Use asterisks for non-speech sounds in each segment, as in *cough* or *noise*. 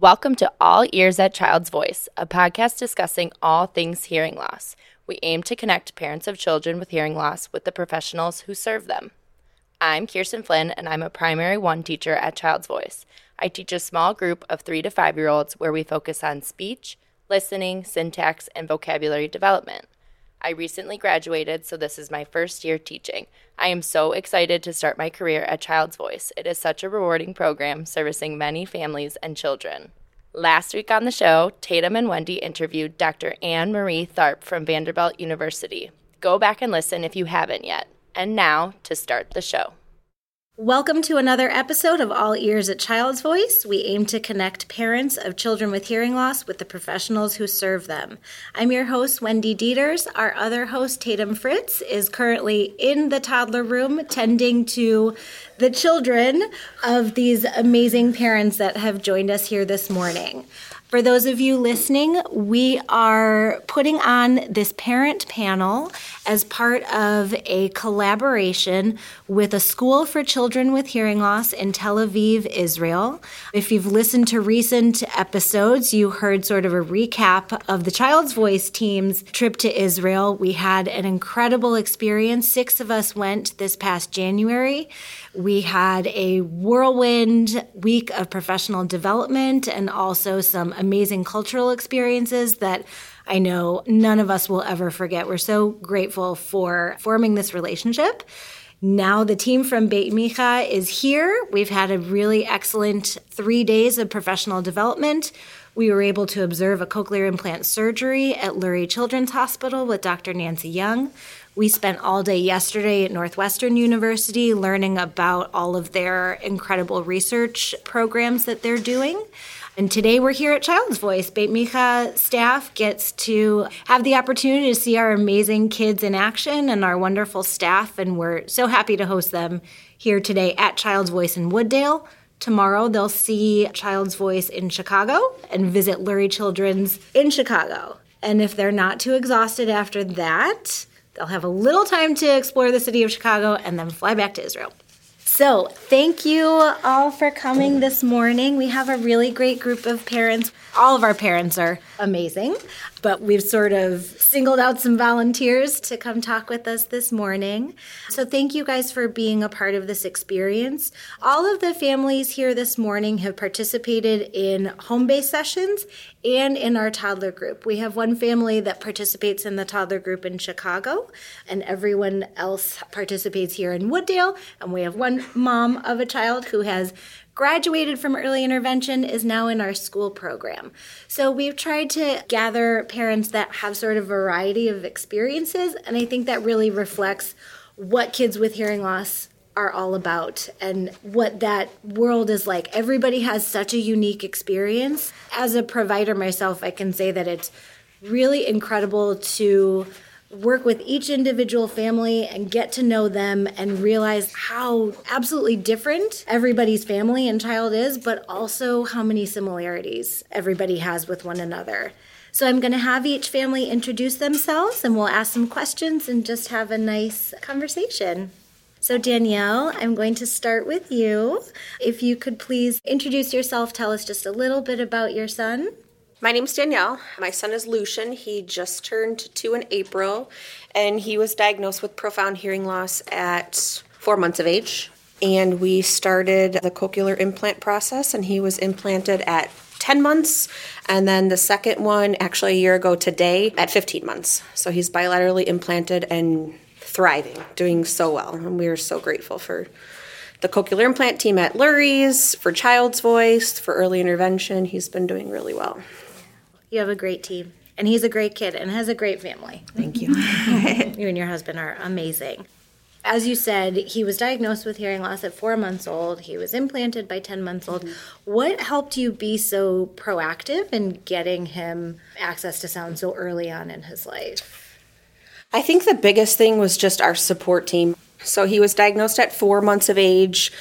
Welcome to All Ears at Child's Voice, a podcast discussing all things hearing loss. We aim to connect parents of children with hearing loss with the professionals who serve them. I'm Kirsten Flynn, and I'm a primary one teacher at Child's Voice. I teach a small group of three to five year olds where we focus on speech, listening, syntax, and vocabulary development. I recently graduated, so this is my first year teaching. I am so excited to start my career at Child's Voice. It is such a rewarding program servicing many families and children. Last week on the show, Tatum and Wendy interviewed Dr. Anne Marie Tharpe from Vanderbilt University. Go back and listen if you haven't yet. And now to start the show. Welcome to another episode of All Ears at Child's Voice. We aim to connect parents of children with hearing loss with the professionals who serve them. I'm your host, Wendy Dieters. Our other host, Tatum Fritz, is currently in the toddler room tending to the children of these amazing parents that have joined us here this morning. For those of you listening, we are putting on this parent panel as part of a collaboration with a school for children with hearing loss in Tel Aviv, Israel. If you've listened to recent episodes, you heard sort of a recap of the Child's Voice team's trip to Israel. We had an incredible experience. Six of us went this past January. We had a whirlwind week of professional development and also some amazing cultural experiences that I know none of us will ever forget. We're so grateful for forming this relationship. Now the team from Beit Micha is here. We've had a really excellent three days of professional development. We were able to observe a cochlear implant surgery at Lurie Children's Hospital with Dr. Nancy Young. We spent all day yesterday at Northwestern University learning about all of their incredible research programs that they're doing. And today we're here at Child's Voice. Beit Micha staff gets to have the opportunity to see our amazing kids in action and our wonderful staff, and we're so happy to host them here today at Child's Voice in Wood Dale. Tomorrow they'll see Child's Voice in Chicago and visit Lurie Children's in Chicago. And if they're not too exhausted after that, They'll have a little time to explore the city of Chicago and then fly back to Israel. So, thank you all for coming this morning. We have a really great group of parents. All of our parents are amazing, but we've sort of singled out some volunteers to come talk with us this morning. So, thank you guys for being a part of this experience. All of the families here this morning have participated in home based sessions and in our toddler group. We have one family that participates in the toddler group in Chicago, and everyone else participates here in Wood Dale. And we have one mom of a child who has graduated from early intervention is now in our school program. So we've tried to gather parents that have sort of variety of experiences, and I think that really reflects what kids with hearing loss are all about and what that world is like. Everybody has such a unique experience. As a provider myself, I can say that it's really incredible to work with each individual family and get to know them and realize how absolutely different everybody's family and child is, but also how many similarities everybody has with one another. So I'm going to have each family introduce themselves and we'll ask some questions and just have a nice conversation. So, Danielle, I'm going to start with you. If you could please introduce yourself, tell us just a little bit about your son. My name's Danielle. My son is Lucian. He just turned two in April, and he was diagnosed with profound hearing loss at four months of age. And we started the cochlear implant process, and he was implanted at 10 months, and then the second one actually a year ago today at 15 months. So he's bilaterally implanted and thriving, doing so well. And we are so grateful for the cochlear implant team at Lurie's, for Child's Voice, for early intervention. He's been doing really well. You have a great team. And he's a great kid and has a great family. Thank you. *laughs* you and your husband are amazing. As you said, he was diagnosed with hearing loss at four months old. He was implanted by 10 months old. Mm-hmm. What helped you be so proactive in getting him access to sound so early on in his life? I think the biggest thing was just our support team. So he was diagnosed at four months of age.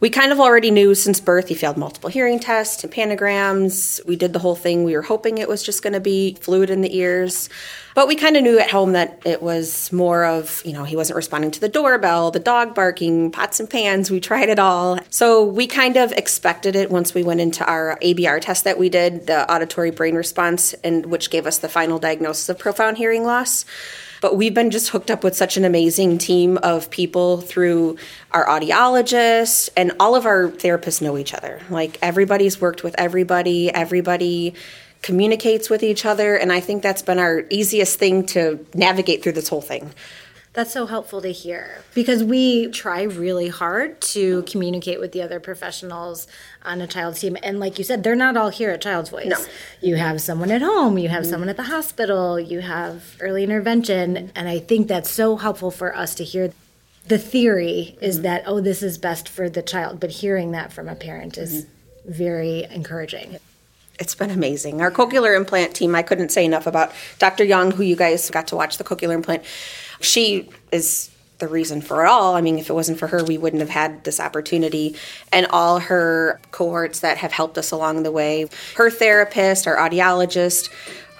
We kind of already knew since birth he failed multiple hearing tests and panograms. We did the whole thing. We were hoping it was just going to be fluid in the ears. But we kind of knew at home that it was more of, you know, he wasn't responding to the doorbell, the dog barking, pots and pans. We tried it all. So we kind of expected it once we went into our ABR test that we did, the auditory brain response, and which gave us the final diagnosis of profound hearing loss. But we've been just hooked up with such an amazing team of people through our audiologists and all of our therapists know each other. Like everybody's worked with everybody, everybody communicates with each other, and I think that's been our easiest thing to navigate through this whole thing. That's so helpful to hear because we try really hard to communicate with the other professionals on a child's team. And like you said, they're not all here at Child's Voice. No. You have someone at home, you have someone at the hospital, you have early intervention. And I think that's so helpful for us to hear. The theory is mm-hmm. that, oh, this is best for the child, but hearing that from a parent is mm-hmm. very encouraging. It's been amazing. Our cochlear implant team, I couldn't say enough about Dr. Young, who you guys got to watch the cochlear implant. She is the reason for it all. I mean, if it wasn't for her, we wouldn't have had this opportunity. And all her cohorts that have helped us along the way her therapist, our audiologist,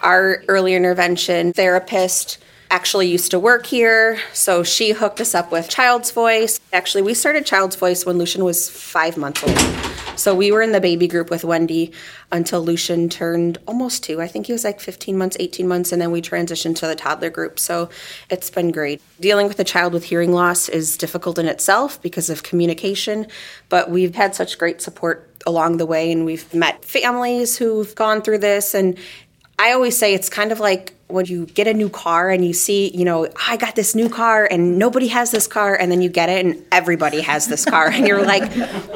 our early intervention therapist actually used to work here. So she hooked us up with Child's Voice. Actually, we started Child's Voice when Lucian was five months old. So we were in the baby group with Wendy until Lucian turned almost two. I think he was like 15 months, 18 months, and then we transitioned to the toddler group. So it's been great. Dealing with a child with hearing loss is difficult in itself because of communication, but we've had such great support along the way, and we've met families who've gone through this. And I always say it's kind of like when you get a new car and you see, you know, I got this new car and nobody has this car, and then you get it and everybody has this car, and you're like,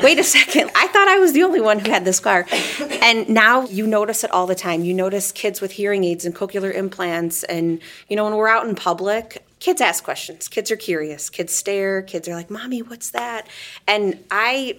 wait a second, I thought I was the only one who had this car. And now you notice it all the time. You notice kids with hearing aids and cochlear implants, and, you know, when we're out in public, kids ask questions. Kids are curious. Kids stare. Kids are like, Mommy, what's that? And I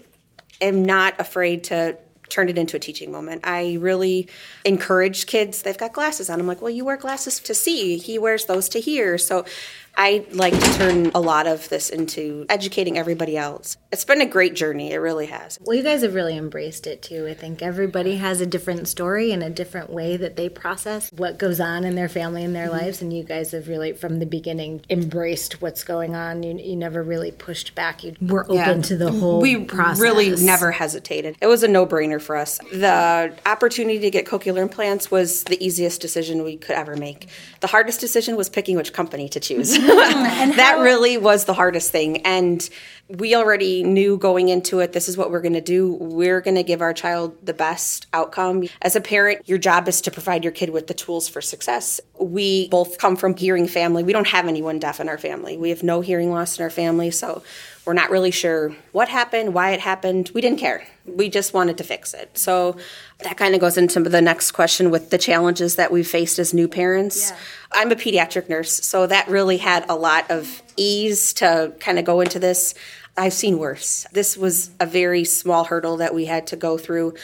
am not afraid to turned it into a teaching moment. I really encouraged kids. They've got glasses on. I'm like, well, you wear glasses to see. He wears those to hear. So I like to turn a lot of this into educating everybody else. It's been a great journey. It really has. Well, you guys have really embraced it too. I think everybody has a different story and a different way that they process what goes on in their family and their Mm-hmm. lives. And you guys have really, from the beginning, embraced what's going on. You, you never really pushed back. You were open Yeah. to the whole we process. really never hesitated. It was a no-brainer for us. The opportunity to get cochlear implants was the easiest decision we could ever make. The hardest decision was picking which company to choose. *laughs* *laughs* that really was the hardest thing. And we already knew going into it, this is what we're going to do. We're going to give our child the best outcome. As a parent, your job is to provide your kid with the tools for success. We both come from hearing family. We don't have anyone deaf in our family. We have no hearing loss in our family, so we're not really sure what happened, why it happened. We didn't care. We just wanted to fix it. So that kind of goes into the next question with the challenges that we've faced as new parents. I'm a pediatric nurse, so that really had a lot of ease to kind of go into this. I've seen worse. This was a very small hurdle that we had to go through.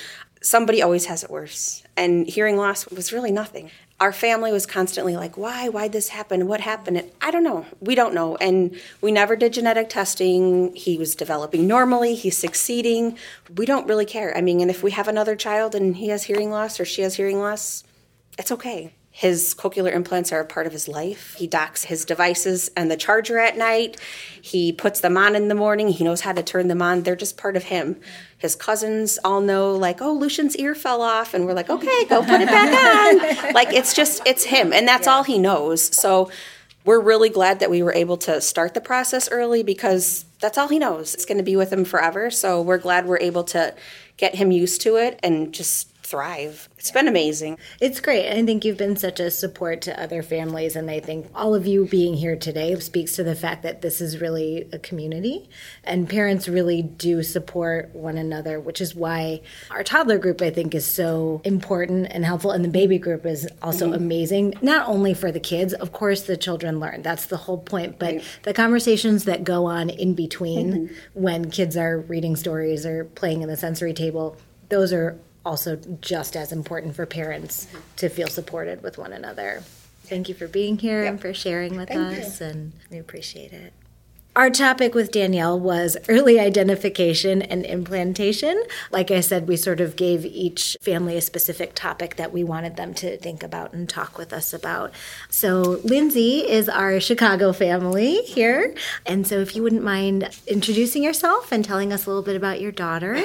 Somebody always has it worse, and hearing loss was really nothing. Our family was constantly like, "Why? Why'd this happen? What happened?" And I don't know. We don't know, and we never did genetic testing. He was developing normally. He's succeeding. We don't really care. I mean, and if we have another child and he has hearing loss or she has hearing loss, it's okay. His cochlear implants are a part of his life. He docks his devices and the charger at night. He puts them on in the morning. He knows how to turn them on. They're just part of him. His cousins all know, like, oh, Lucian's ear fell off. And we're like, okay, go put it back on. *laughs* like, it's just, it's him. And that's all he knows. So we're really glad that we were able to start the process early because that's all he knows. It's going to be with him forever. So we're glad we're able to get him used to it and just thrive. It's been amazing. It's great. I think you've been such a support to other families, and I think all of you being here today speaks to the fact that this is really a community, and parents really do support one another, which is why our toddler group, I think, is so important and helpful, and the baby group is also mm-hmm. amazing, not only for the kids, of course, the children learn. That's the whole point, but the conversations that go on in between mm-hmm. when kids are reading stories or playing in the sensory table, those are also just as important for parents to feel supported with one another. Thank you for being here and for sharing with us, and we appreciate it. Our topic with Danielle was early identification and implantation. Like I said, we sort of gave each family a specific topic that we wanted them to think about and talk with us about. So, Lindsay is our Chicago family here. And so, if you wouldn't mind introducing yourself and telling us a little bit about your daughter,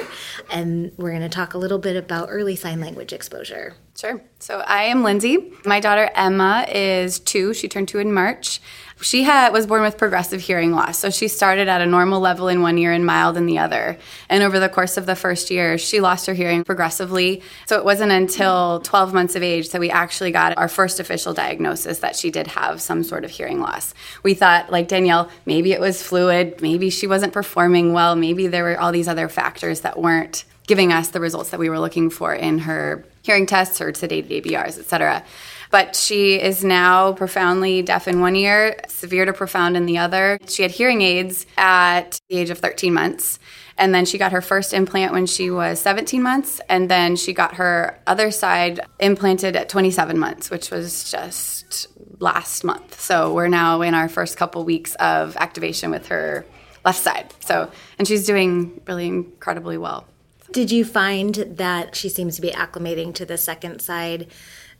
and we're going to talk a little bit about early sign language exposure. Sure. So I am Lindsay. My daughter Emma is two. She turned two in March. She had, was born with progressive hearing loss. So she started at a normal level in one ear and mild in the other. And over the course of the first year, she lost her hearing progressively. So it wasn't until 12 months of age that we actually got our first official diagnosis that she did have some sort of hearing loss. We thought, like Danielle, maybe it was fluid, maybe she wasn't performing well, maybe there were all these other factors that weren't giving us the results that we were looking for in her hearing tests or sedated ABRs, et cetera. But she is now profoundly deaf in one ear, severe to profound in the other. She had hearing aids at the age of 13 months. And then she got her first implant when she was 17 months. And then she got her other side implanted at 27 months, which was just last month. So we're now in our first couple weeks of activation with her left side. So, and she's doing really incredibly well. Did you find that she seems to be acclimating to the second side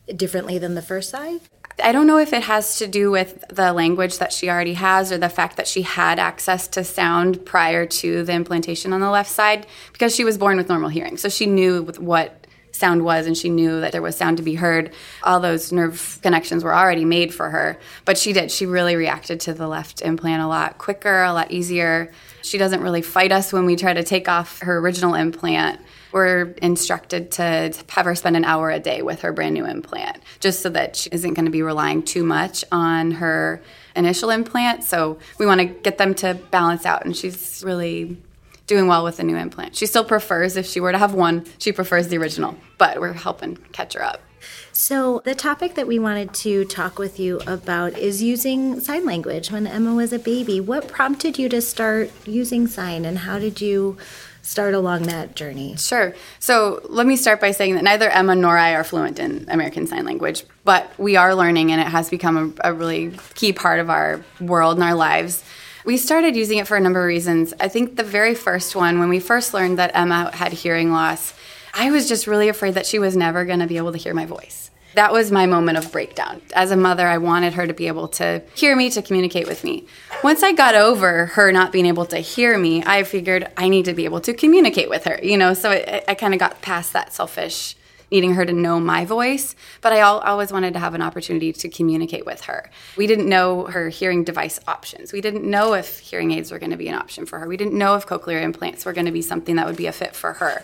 differently than the first side? I don't know if it has to do with the language that she already has or the fact that she had access to sound prior to the implantation on the left side because she was born with normal hearing. So she knew what sound was and she knew that there was sound to be heard. All those nerve connections were already made for her. But she did. She really reacted to the left implant a lot quicker, a lot easier. She doesn't really fight us when we try to take off her original implant. We're instructed to have her spend an hour a day with her brand new implant, just so that she isn't going to be relying too much on her initial implant. So we want to get them to balance out, and she's really doing well with the new implant. She still prefers, if she were to have one, she prefers the original, but we're helping catch her up. So, the topic that we wanted to talk with you about is using sign language when Emma was a baby. What prompted you to start using sign, and how did you start along that journey? Sure. So, let me start by saying that neither Emma nor I are fluent in American Sign Language, but we are learning, and it has become a, a really key part of our world and our lives. We started using it for a number of reasons. I think the very first one, when we first learned that Emma had hearing loss, I was just really afraid that she was never going to be able to hear my voice that was my moment of breakdown. As a mother, I wanted her to be able to hear me, to communicate with me. Once I got over her not being able to hear me, I figured I need to be able to communicate with her, you know, so I, I kind of got past that selfish needing her to know my voice, but I always wanted to have an opportunity to communicate with her. We didn't know her hearing device options. We didn't know if hearing aids were going to be an option for her. We didn't know if cochlear implants were going to be something that would be a fit for her.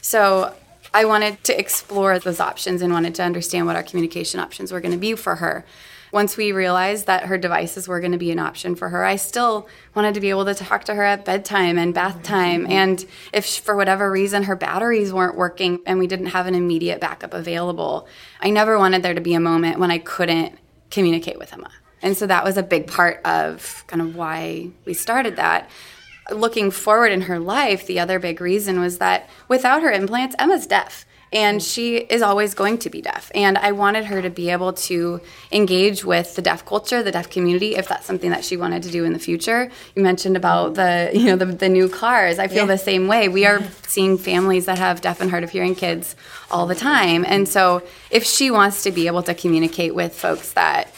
So I wanted to explore those options and wanted to understand what our communication options were going to be for her. Once we realized that her devices were going to be an option for her, I still wanted to be able to talk to her at bedtime and bath time. And if for whatever reason her batteries weren't working and we didn't have an immediate backup available, I never wanted there to be a moment when I couldn't communicate with Emma. And so that was a big part of kind of why we started that looking forward in her life, the other big reason was that without her implants, Emma's deaf. And she is always going to be deaf. And I wanted her to be able to engage with the deaf culture, the deaf community, if that's something that she wanted to do in the future. You mentioned about the, you know, the, the new cars. I feel yeah. the same way. We are seeing families that have deaf and hard of hearing kids all the time. And so if she wants to be able to communicate with folks that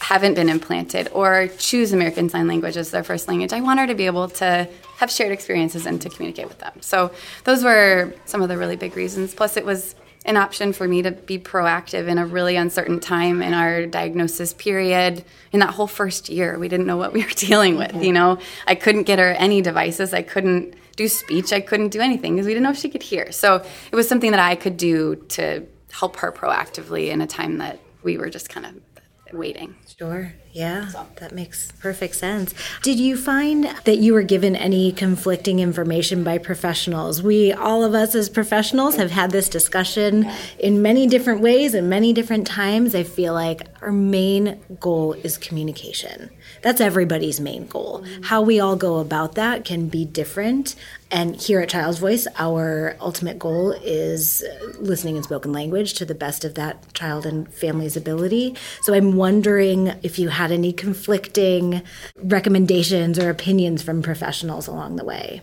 haven't been implanted or choose American Sign Language as their first language, I want her to be able to have shared experiences and to communicate with them. So those were some of the really big reasons. Plus, it was an option for me to be proactive in a really uncertain time in our diagnosis period. In that whole first year, we didn't know what we were *laughs* dealing with. You know, I couldn't get her any devices. I couldn't do speech. I couldn't do anything because we didn't know if she could hear. So it was something that I could do to help her proactively in a time that we were just kind of waiting. Sure. Yeah, so. that makes perfect sense. Did you find that you were given any conflicting information by professionals? We, all of us as professionals, have had this discussion in many different ways and many different times. I feel like our main goal is communication. That's everybody's main goal. Mm-hmm. How we all go about that can be different. And here at Child's Voice, our ultimate goal is listening in spoken language to the best of that child and family's ability. So I'm wondering if you had any conflicting recommendations or opinions from professionals along the way.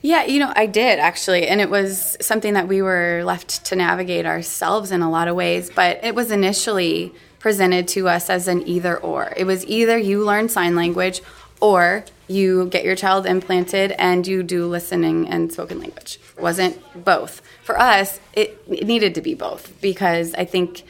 Yeah, you know, I did actually. And it was something that we were left to navigate ourselves in a lot of ways. But it was initially presented to us as an either or. It was either you learn sign language or you get your child implanted and you do listening and spoken language. It wasn't both. For us, it, it needed to be both because I think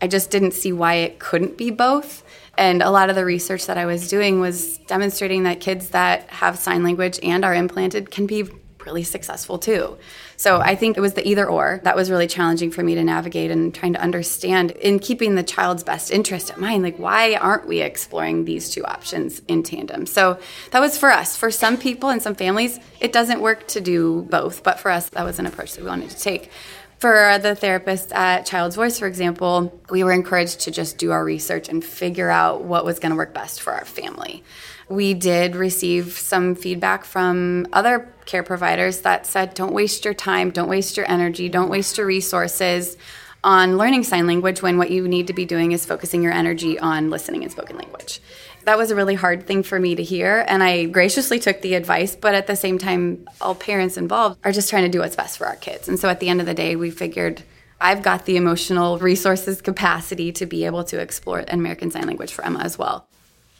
I just didn't see why it couldn't be both. And a lot of the research that I was doing was demonstrating that kids that have sign language and are implanted can be really successful too. So I think it was the either or that was really challenging for me to navigate and trying to understand in keeping the child's best interest in mind. Like, why aren't we exploring these two options in tandem? So that was for us. For some people and some families, it doesn't work to do both, but for us, that was an approach that we wanted to take. For the therapist at Child's Voice, for example, we were encouraged to just do our research and figure out what was going to work best for our family. We did receive some feedback from other care providers that said, don't waste your time, don't waste your energy, don't waste your resources on learning sign language when what you need to be doing is focusing your energy on listening and spoken language. That was a really hard thing for me to hear, and I graciously took the advice, but at the same time, all parents involved are just trying to do what's best for our kids. And so at the end of the day, we figured I've got the emotional resources capacity to be able to explore American Sign Language for Emma as well.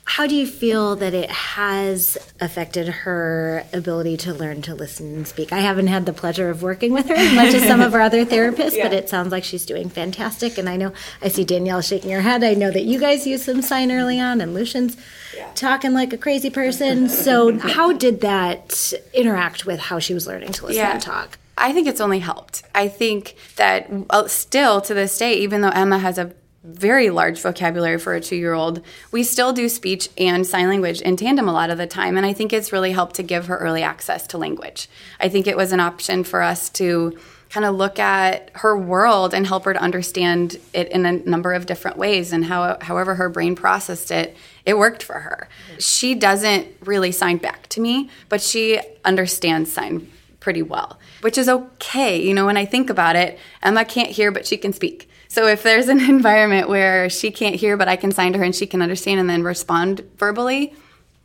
How do you feel that it has affected her ability to learn to listen and speak? I haven't had the pleasure of working with her as much as some of our other therapists, yeah. but it sounds like she's doing fantastic. And I know I see Danielle shaking her head. I know that you guys use some sign early on, and Lucian's yeah. talking like a crazy person. So, how did that interact with how she was learning to listen yeah. and talk? I think it's only helped. I think that uh, still to this day, even though Emma has a very large vocabulary for a two year old, we still do speech and sign language in tandem a lot of the time. And I think it's really helped to give her early access to language. I think it was an option for us to kind of look at her world and help her to understand it in a number of different ways and how however her brain processed it it worked for her she doesn't really sign back to me but she understands sign pretty well which is okay you know when i think about it emma can't hear but she can speak so if there's an *laughs* environment where she can't hear, but I can sign to her and she can understand and then respond verbally,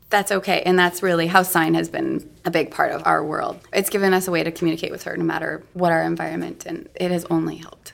that's okay. And that's really how sign has been a big part of our world. It's given us a way to communicate with her no matter what our environment, and it has only helped.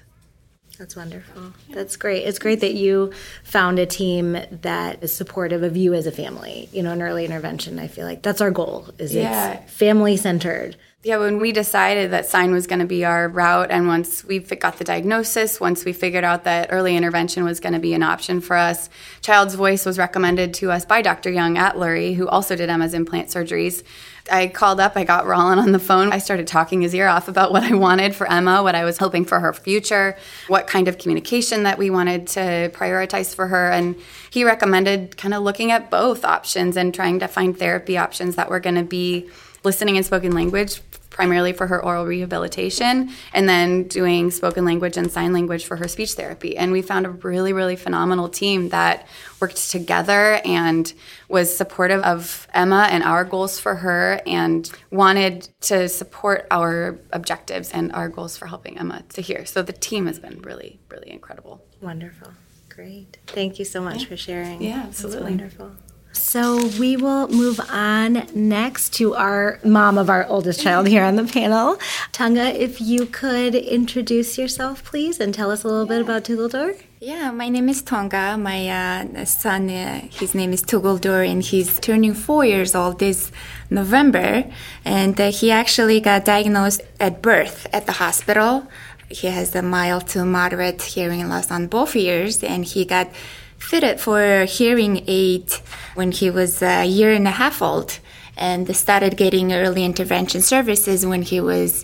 That's wonderful. That's great. It's great that you found a team that is supportive of you as a family. You know, in early intervention, I feel like that's our goal. Is yeah. it's family centered. Yeah, when we decided that sign was going to be our route, and once we got the diagnosis, once we figured out that early intervention was going to be an option for us, Child's Voice was recommended to us by Dr. Young at Lurie, who also did Emma's implant surgeries. I called up, I got Rollin on the phone. I started talking his ear off about what I wanted for Emma, what I was hoping for her future, what kind of communication that we wanted to prioritize for her. And he recommended kind of looking at both options and trying to find therapy options that were going to be listening and spoken language primarily for her aural rehabilitation and then doing spoken language and sign language for her speech therapy. And we found a really really phenomenal team that worked together and was supportive of Emma and our goals for her and wanted to support our objectives and our goals for helping Emma to hear. So the team has been really really incredible. Wonderful. Great. Thank you so much yeah. for sharing. Yeah absolutely. That's wonderful so we will move on next to our mom of our oldest child here on the panel. Tunga, if you could introduce yourself, please, and tell us a little bit about Tuguldor. Yeah, my name is Tonga. My uh, son, uh, his name is Tuguldor, and he's turning four years old this November. And uh, he actually got diagnosed at birth at the hospital. He has a mild to moderate hearing loss on both ears, and he got fitted for hearing aid when he was a year and a half old and started getting early intervention services when he was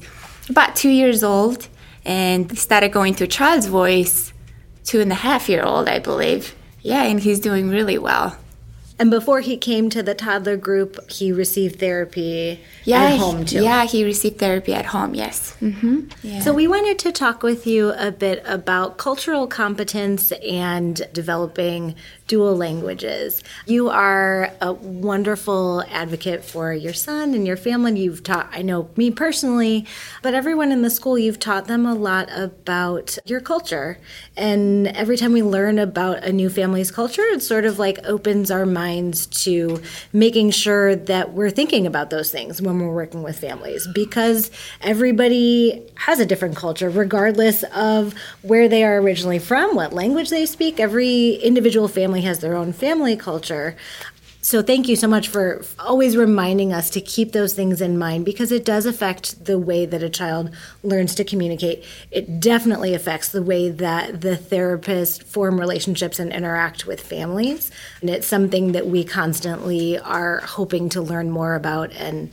about two years old and started going to child's voice two and a half year old i believe. Yeah and he's doing really well. And before he came to the toddler group, he received therapy Yeah, at he- home too. Yeah, he received therapy at home. Yes. Mm-hmm. Yeah. So, we wanted to talk with you a bit about cultural competence and developing dual languages. You are a wonderful advocate for your son and your family. You've taught, I know me personally, but everyone in the school, you've taught them a lot about your culture. And every time we learn about a new family's culture, it sort of like opens our minds to making sure that we're thinking about those things when we're working with families because everybody has a different culture, regardless of where they are originally from, what language they speak. Every individual family has their own family culture. So, thank you so much for always reminding us to keep those things in mind because it does affect the way that a child learns to communicate. It definitely affects the way that the therapists form relationships and interact with families. And it's something that we constantly are hoping to learn more about and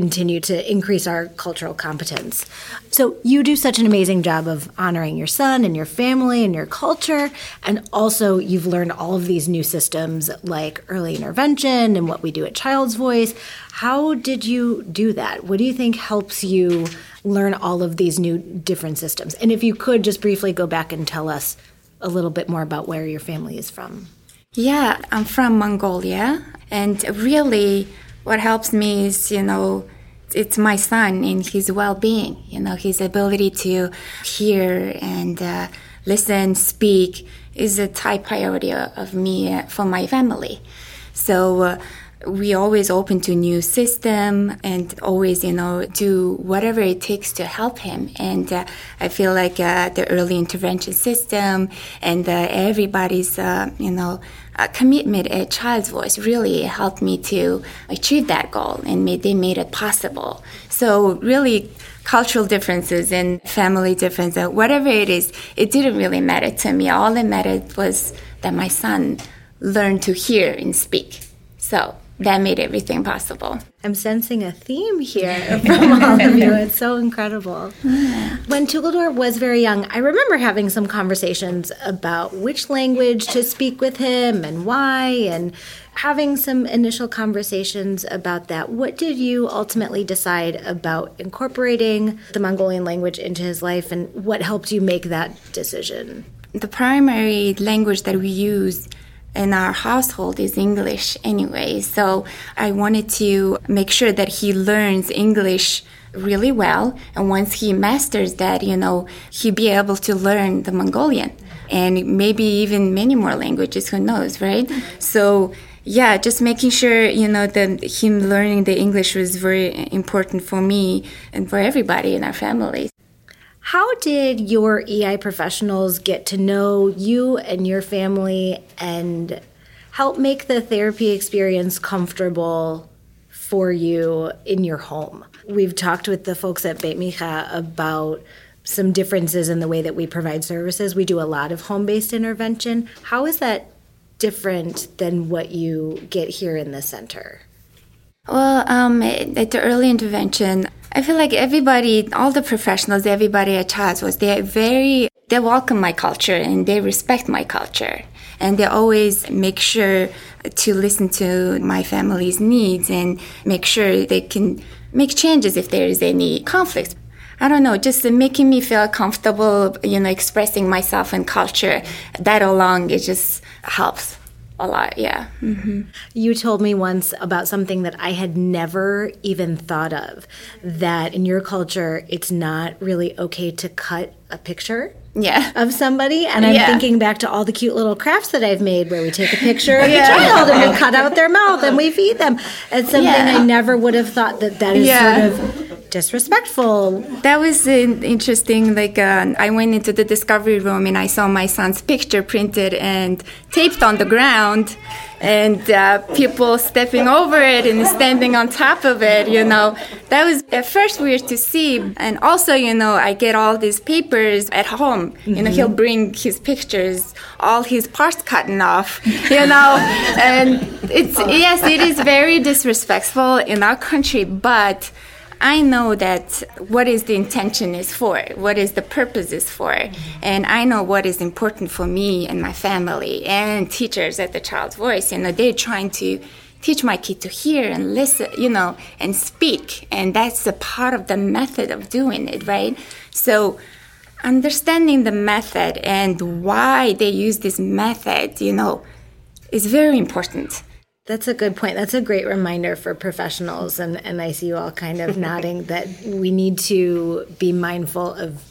continue to increase our cultural competence. So, you do such an amazing job of honoring your son and your family and your culture. And also, you've learned all of these new systems like early intervention and what we do at Child's Voice. How did you do that? What do you think helps you learn all of these new different systems? And if you could just briefly go back and tell us a little bit more about where your family is from. Yeah, I'm from Mongolia, and really, what helps me is, you know, it's my son and his well-being. You know, his ability to hear and uh, listen, speak is a high priority of, me uh, for my family. So. Uh, we always open to new system and always you know do whatever it takes to help him and uh, i feel like uh, the early intervention system and uh, everybody's uh, you know uh, commitment at child's voice really helped me to achieve that goal and made, they made it possible. So really cultural differences and family differences whatever it is it didn't really matter to me. All that mattered was that my son learned to hear and speak. So that made everything possible. I'm sensing a theme here *laughs* from all of you. It's so incredible. When Tuguldor was very young, I remember having some conversations about which language to speak with him and why, and having some initial conversations about that. What did you ultimately decide about incorporating the Mongolian language into his life, and what helped you make that decision? The primary language that we use in our household is English anyway. So I wanted to make sure that he learns English really well. And once he masters that, you know, he'll be able to learn the Mongolian and maybe even many more languages, who knows, right? Mm-hmm. So yeah, just making sure, you know, that him learning the English was very important for me and for everybody in our family. How did your EI professionals get to know you and your family and help make the therapy experience comfortable for you in your home? We've talked with the folks at Beit Micha about some differences in the way that we provide services. We do a lot of home based intervention. How is that different than what you get here in the center? Well, um, at the early intervention, I feel like everybody, all the professionals, everybody at Child's was they're very they welcome my culture and they respect my culture, and they always make sure to listen to my family's needs and make sure they can make changes if there is any conflicts. I don't know, just making me feel comfortable, you know, expressing myself and culture. That along, it just helps a lot. Yeah. Mm-hmm. You told me once about something that I had never even thought of that in your culture, it's not really okay to cut a picture. Yeah. Of somebody, and I'm Yeah. thinking back to all the cute little crafts that I've made where we take a picture of the child and we cut out their mouth and we feed them. It's something Yeah. I never would have thought that that is Yeah. sort of disrespectful. That was interesting. Like, uh, I went into the discovery room and I saw my son's picture printed and taped on the ground, and uh, people stepping over it and standing on top of it. You know, that was at first weird to see. And also, you know, I get all these papers at home. You know, he'll bring his pictures, all his parts cutting off. You know, and it's yes, it is very disrespectful in our country, but. I know that what is the intention is for, what is the purpose is for, and I know what is important for me and my family and teachers at the Child's Voice. You know, they're trying to teach my kid to hear and listen, you know, and speak, and that's a part of the method of doing it, right? So understanding the method and why they use this method, you know, is very important. That's a good point. That's a great reminder for professionals. And, and I see you all kind of *laughs* nodding that we need to be mindful of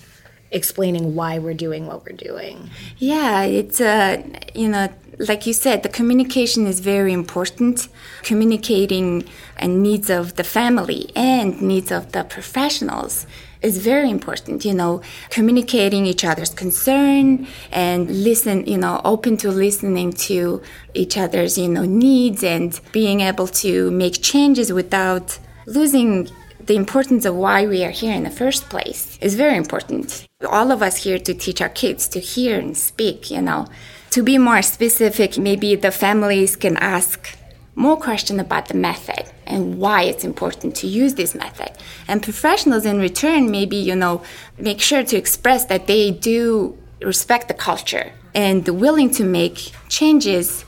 explaining why we're doing what we're doing. Yeah, it's, uh, you know, like you said, the communication is very important. Communicating and needs of the family and needs of the professionals is very important, you know, communicating each other's concern and listen, you know, open to listening to each other's, you know, needs and being able to make changes without losing the importance of why we are here in the first place is very important. All of us here to teach our kids to hear and speak, you know. To be more specific, maybe the families can ask more questions about the method and why it's important to use this method. And professionals in return maybe, you know, make sure to express that they do respect the culture and willing to make changes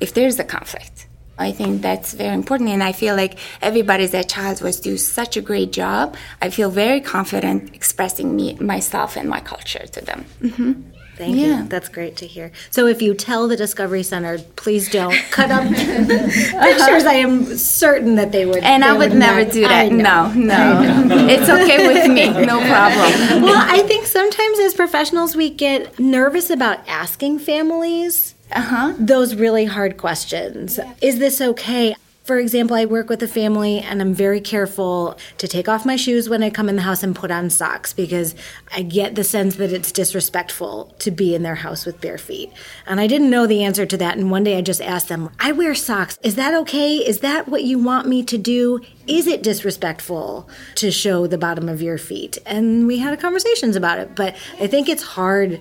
if there's a conflict. I think that's very important, and I feel like everybody's at Child's was do such a great job. I feel very confident expressing me, myself, and my culture to them. Mm-hmm. Thank yeah. you. That's great to hear. So if you tell the Discovery Center, please don't *laughs* cut up *laughs* pictures. I am certain that they would. And they I would, would never not. do that. No, no. it's okay with me. No problem. *laughs* Well, I think sometimes as professionals we get nervous about asking families uh-huh. those really hard questions. Is this okay? For example, I work with a family and I'm very careful to take off my shoes when I come in the house and put on socks because I get the sense that it's disrespectful to be in their house with bare feet. And I didn't know the answer to that. And one day I just asked them, I wear socks. Is that okay? Is that what you want me to do? Is it disrespectful to show the bottom of your feet? And we had conversations about it. But I think it's hard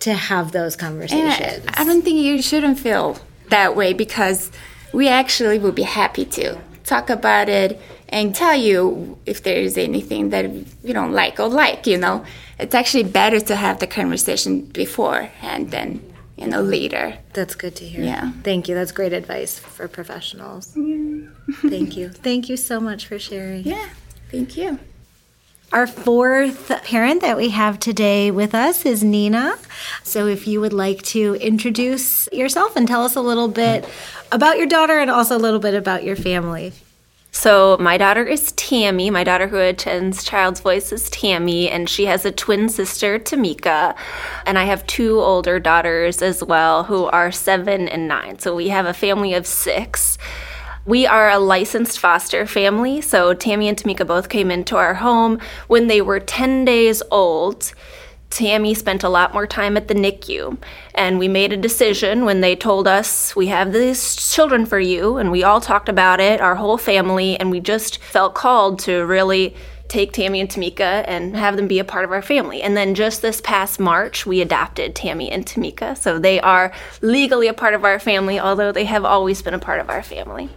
to have those conversations. I, I don't think you shouldn't feel that way because we actually would be happy to talk about it and tell you if there is anything that you don't like or like, you know. It's actually better to have the conversation before and then, you know, later. That's good to hear. Yeah. Thank you. That's great advice for professionals. Thank you. Thank you so much for sharing. Yeah. Thank you. Our fourth parent that we have today with us is Nina. So, if you would like to introduce yourself and tell us a little bit about your daughter and also a little bit about your family. So, my daughter is Tammy. My daughter who attends Child's Voice is Tammy, and she has a twin sister, Tamika. And I have two older daughters as well who are seven and nine. So, we have a family of six. We are a licensed foster family, so Tammy and Tamika both came into our home when they were 10 days old. Tammy spent a lot more time at the NICU, and we made a decision when they told us, We have these children for you, and we all talked about it, our whole family, and we just felt called to really take Tammy and Tamika and have them be a part of our family. And then just this past March, we adopted Tammy and Tamika. So they are legally a part of our family, although they have always been a part of our family.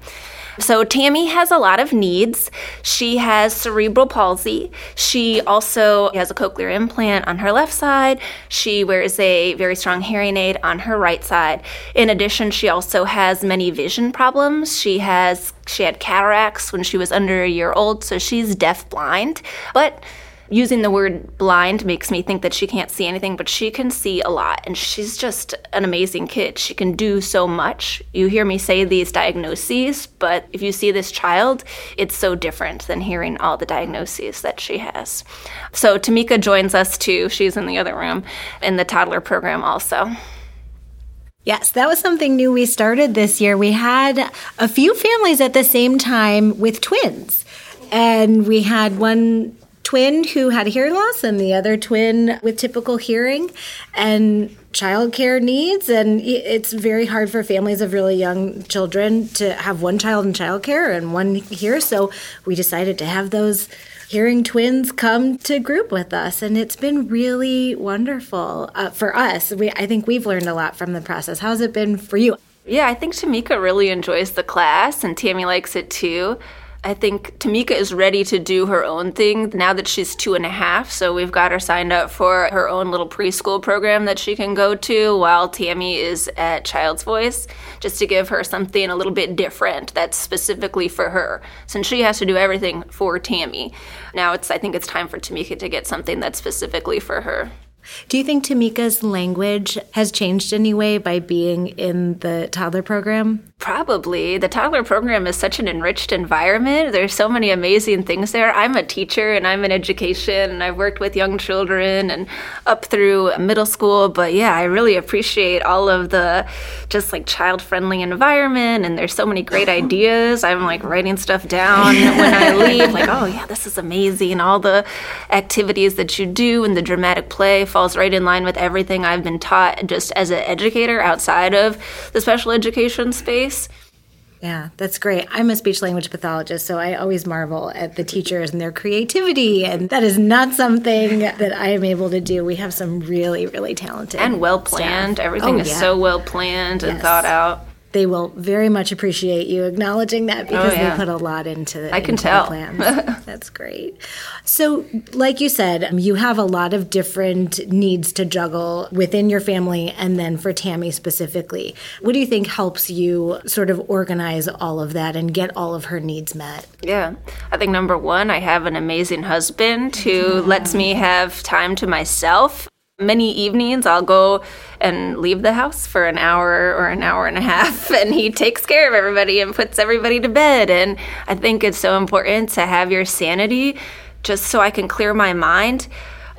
So, Tammy has a lot of needs. She has cerebral palsy. She also has a cochlear implant on her left side. She wears a very strong hearing aid on her right side. In addition, she also has many vision problems. She has she had cataracts when she was under a year old, so she's deaf blind. But using the word blind makes me think that she can't see anything, but she can see a lot. And she's just an amazing kid. She can do so much. You hear me say these diagnoses, but if you see this child, it's so different than hearing all the diagnoses that she has. So Tamika joins us too. She's in the other room in the toddler program also. Yes, that was something new we started this year. We had a few families at the same time with twins. And we had one twin who had hearing loss and the other twin with typical hearing and childcare needs. And it's very hard for families of really young children to have one child in childcare and one here. So we decided to have those hearing twins come to group with us. And it's been really wonderful uh, for us. We, i think we've learned a lot from the process. How's it been for you? Yeah i think tamika really enjoys the class and tammy likes it too I think Tamika is ready to do her own thing now that she's two and a half. So we've got her signed up for her own little preschool program that she can go to while Tammy is at Child's Voice, just to give her something a little bit different that's specifically for her. Since she has to do everything for Tammy, now it's I think it's time for Tamika to get something that's specifically for her. Do you think Tamika's language has changed anyway by being in the toddler program? Probably. The toddler program is such an enriched environment. There's so many amazing things there. I'm a teacher and I'm in education and I've worked with young children and up through middle school. But yeah, I really appreciate all of the just like child friendly environment and there's so many great *laughs* ideas. I'm like writing stuff down when I leave, like, oh yeah, this is amazing. All the activities that you do and the dramatic play falls right in line with everything I've been taught just as an educator outside of the special education space. Yeah, that's great. I'm a speech language pathologist, so I always marvel at the teachers and their creativity. And that is not something that I am able to do. We have some really, really talented and well planned. Everything oh, is yeah. so well planned and yes. thought out they will very much appreciate you acknowledging that because oh, yeah. they put a lot into the I can tell. plans. *laughs* That's great. So, like you said, um, you have a lot of different needs to juggle within your family and then for Tammy specifically. What do you think helps you sort of organize all of that and get all of her needs met? Yeah. I think number 1, I have an amazing husband who yeah. lets me have time to myself Many evenings I'll go and leave the house for an hour or an hour and a half, *laughs* and he takes care of everybody and puts everybody to bed. And I think it's so important to have your sanity just so I can clear my mind.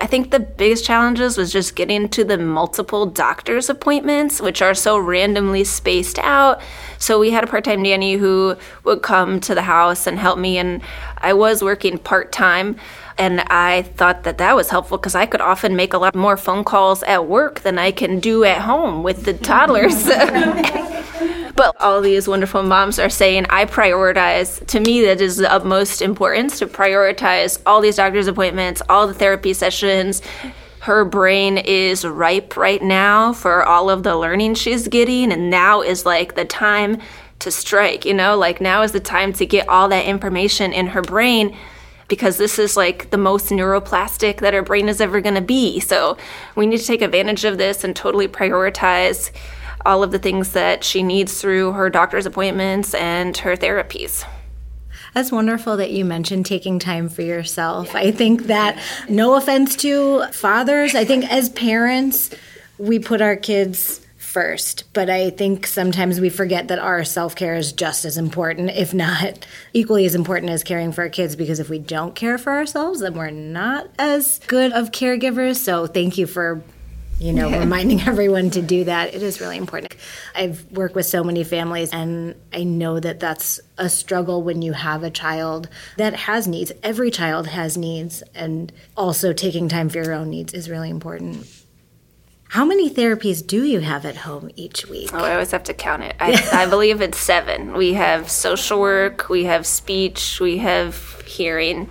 I think the biggest challenges was just getting to the multiple doctor's appointments, which are so randomly spaced out. So we had a part time nanny who would come to the house and help me, and I was working part time. And I thought that that was helpful because I could often make a lot more phone calls at work than I can do at home with the toddlers. *laughs* but all these wonderful moms are saying, I prioritize, to me, that is of most importance to prioritize all these doctor's appointments, all the therapy sessions. Her brain is ripe right now for all of the learning she's getting, and now is like the time to strike, you know, like now is the time to get all that information in her brain because this is like the most neuroplastic that our brain is ever going to be. So we need to take advantage of this and totally prioritize all of the things that she needs through her doctor's appointments and her therapies. That's wonderful that you mentioned taking time for yourself. I think that, no offense to fathers, I think as parents, we put our kids first. But I think sometimes we forget that our self care is just as important, if not equally as important as caring for our kids, because if we don't care for ourselves, then we're not as good of caregivers. So thank you for you know, yeah. reminding *laughs* everyone to do that. It is really important. I've worked with so many families, and I know that that's a struggle when you have a child that has needs. Every child has needs, and also taking time for your own needs is really important. How many therapies do you have at home each week? Oh, I always have to count it. I, I *laughs* believe it's seven. We have social work, we have speech, we have hearing.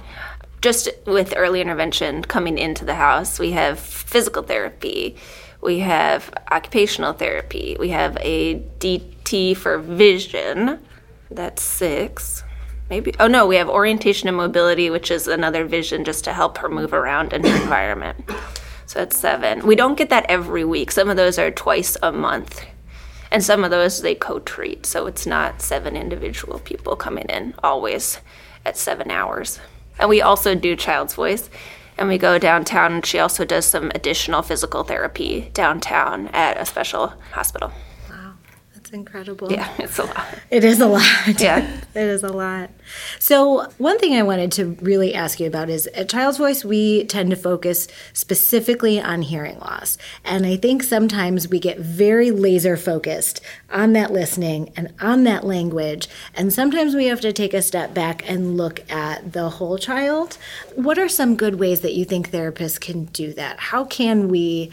Just with early intervention coming into the house, we have physical therapy, we have occupational therapy, we have a DT for vision. That's six. Maybe. Oh no, we have orientation and mobility, which is another vision just to help her move around in her environment. So that's seven. We don't get that every week. Some of those are twice a month. And some of those they co treat. So it's not seven individual people coming in always at seven hours. And we also do child's voice. And we go downtown, and she also does some additional physical therapy downtown at a special hospital incredible. Yeah, *laughs* it's a lot. It is a lot. Yeah. *laughs* it is a lot. So, one thing I wanted to really ask you about is at Child's Voice, we tend to focus specifically on hearing loss. And I think sometimes we get very laser focused on that listening and on that language. And sometimes we have to take a step back and look at the whole child. What are some good ways that you think therapists can do that? How can we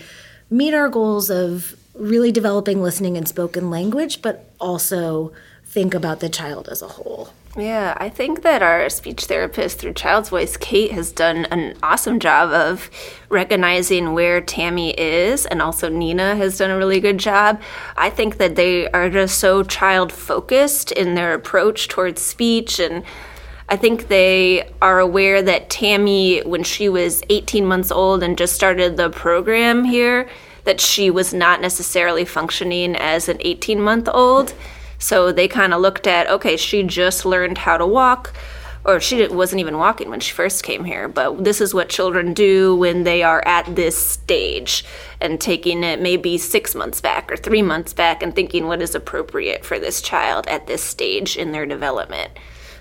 meet our goals of really developing listening and spoken language, but also think about the child as a whole. Yeah, I think that our speech therapist through Child's Voice, Kate, has done an awesome job of recognizing where Tammy is, and also Nina has done a really good job. I think that they are just so child focused in their approach towards speech and I think they are aware that Tammy, when she was 18 months old and just started the program here, that she was not necessarily functioning as an 18 month old. So they kind of looked at, okay, she just learned how to walk, or she wasn't even walking when she first came here, but this is what children do when they are at this stage and taking it maybe six months back or three months back and thinking what is appropriate for this child at this stage in their development.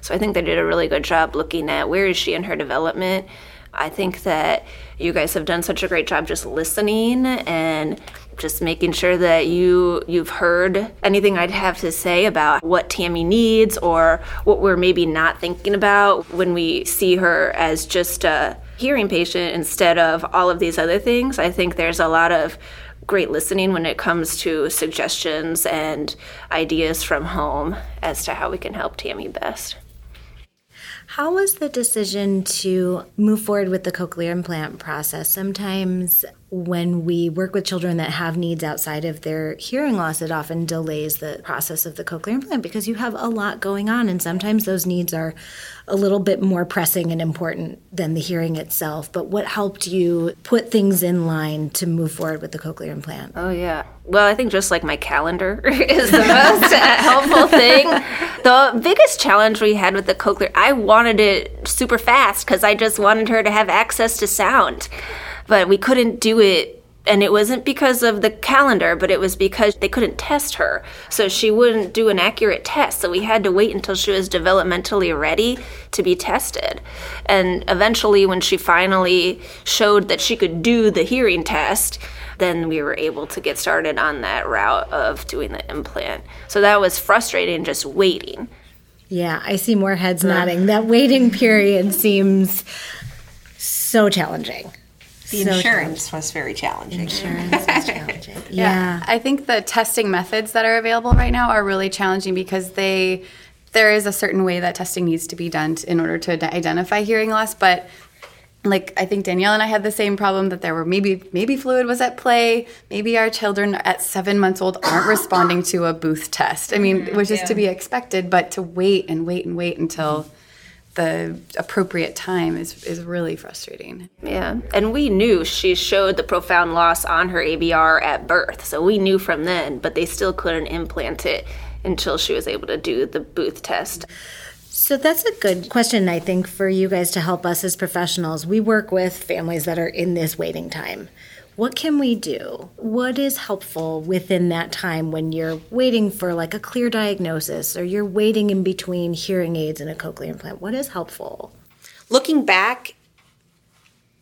So I think they did a really good job looking at where is she in her development. I think that you guys have done such a great job just listening and just making sure that you you've heard anything I'd have to say about what Tammy needs or what we're maybe not thinking about when we see her as just a hearing patient instead of all of these other things. I think there's a lot of great listening when it comes to suggestions and ideas from home as to how we can help Tammy best. How was the decision to move forward with the cochlear implant process? Sometimes when we work with children that have needs outside of their hearing loss, it often delays the process of the cochlear implant because you have a lot going on, and sometimes those needs are a little bit more pressing and important than the hearing itself. But what helped you put things in line to move forward with the cochlear implant? Oh, yeah. Well, I think just like my calendar *laughs* is the most uh, helpful thing. The biggest challenge we had with the cochlear, I wanted it super fast because I just wanted her to have access to sound but we couldn't do it and it wasn't because of the calendar, but it was because they couldn't test her. So she wouldn't do an accurate test. So we had to wait until she was developmentally ready to be tested. And eventually, when she finally showed that she could do the hearing test, then we were able to get started on that route of doing the implant. So that was frustrating just waiting. Yeah, I see more heads nodding. That waiting period seems so challenging. The so insurance was very challenging. Insurance was *laughs* challenging. Yeah. yeah. I think the testing methods that are available right now are really challenging because they there is a certain way that testing needs to be done in order to identify hearing loss, but like I think Danielle and I had the same problem that there were maybe maybe fluid was at play. Maybe our children at seven months old aren't responding to a Booth test. I mean, mm-hmm. which is yeah. to be expected, but to wait and wait and wait until the appropriate time is is really frustrating. Yeah, and we knew she showed the profound loss on her ABR at birth, so we knew from then, but they still couldn't implant it until she was able to do the Booth test. So that's a good question, I think, for you guys to help us as professionals. We work with families that are in this waiting time. What can we do? What is helpful within that time when you're waiting for like a clear diagnosis or you're waiting in between hearing aids and a cochlear implant? What is helpful? Looking back,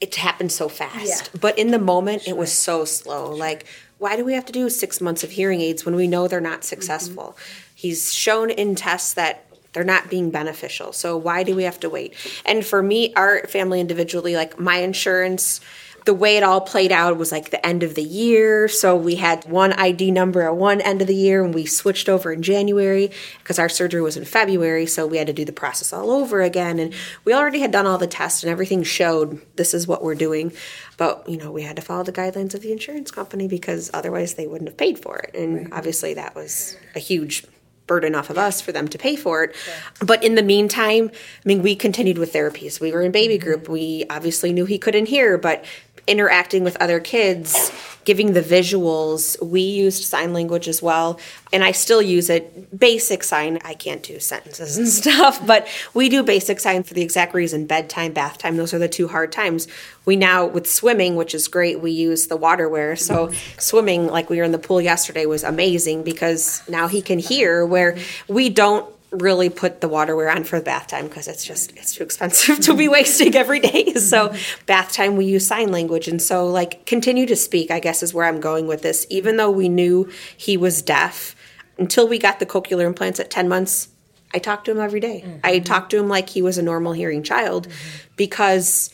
it happened so fast. Yeah. But in the moment, sure. it was so slow. Like, why do we have to do six months of hearing aids when we know they're not successful? Mm-hmm. He's shown in tests that they're not being beneficial. So why do we have to wait? And for me, our family individually, like my insurance, the way it all played out was like the end of the year. So we had one ID number at one end of the year and we switched over in January because our surgery was in February. So we had to do the process all over again. And we already had done all the tests and everything showed this is what we're doing. But, you know, we had to follow the guidelines of the insurance company because otherwise they wouldn't have paid for it. And obviously that was a huge burden off of us for them to pay for it. Sure. But in the meantime, I mean, we continued with therapies. We were in baby mm-hmm. group. We obviously knew he couldn't hear, but interacting with other kids, giving the visuals. We used sign language as well, and I still use it. Basic sign, I can't do sentences and *laughs* stuff, but we do basic sign for the exact reason bedtime, bath time, those are the two hard times. We now, with swimming, which is great, we use the waterware. So, swimming, like we were in the pool yesterday, was amazing because now he can hear where we don't really put the waterware on for the bath time because it's just it's too expensive *laughs* to be wasting every day *laughs* so bath time we use sign language and so like continue to speak i guess is where i'm going with this even though we knew he was deaf until we got the cochlear implants at 10 months i talked to him every day. Mm-hmm. i talked to him like he was a normal hearing child mm-hmm. because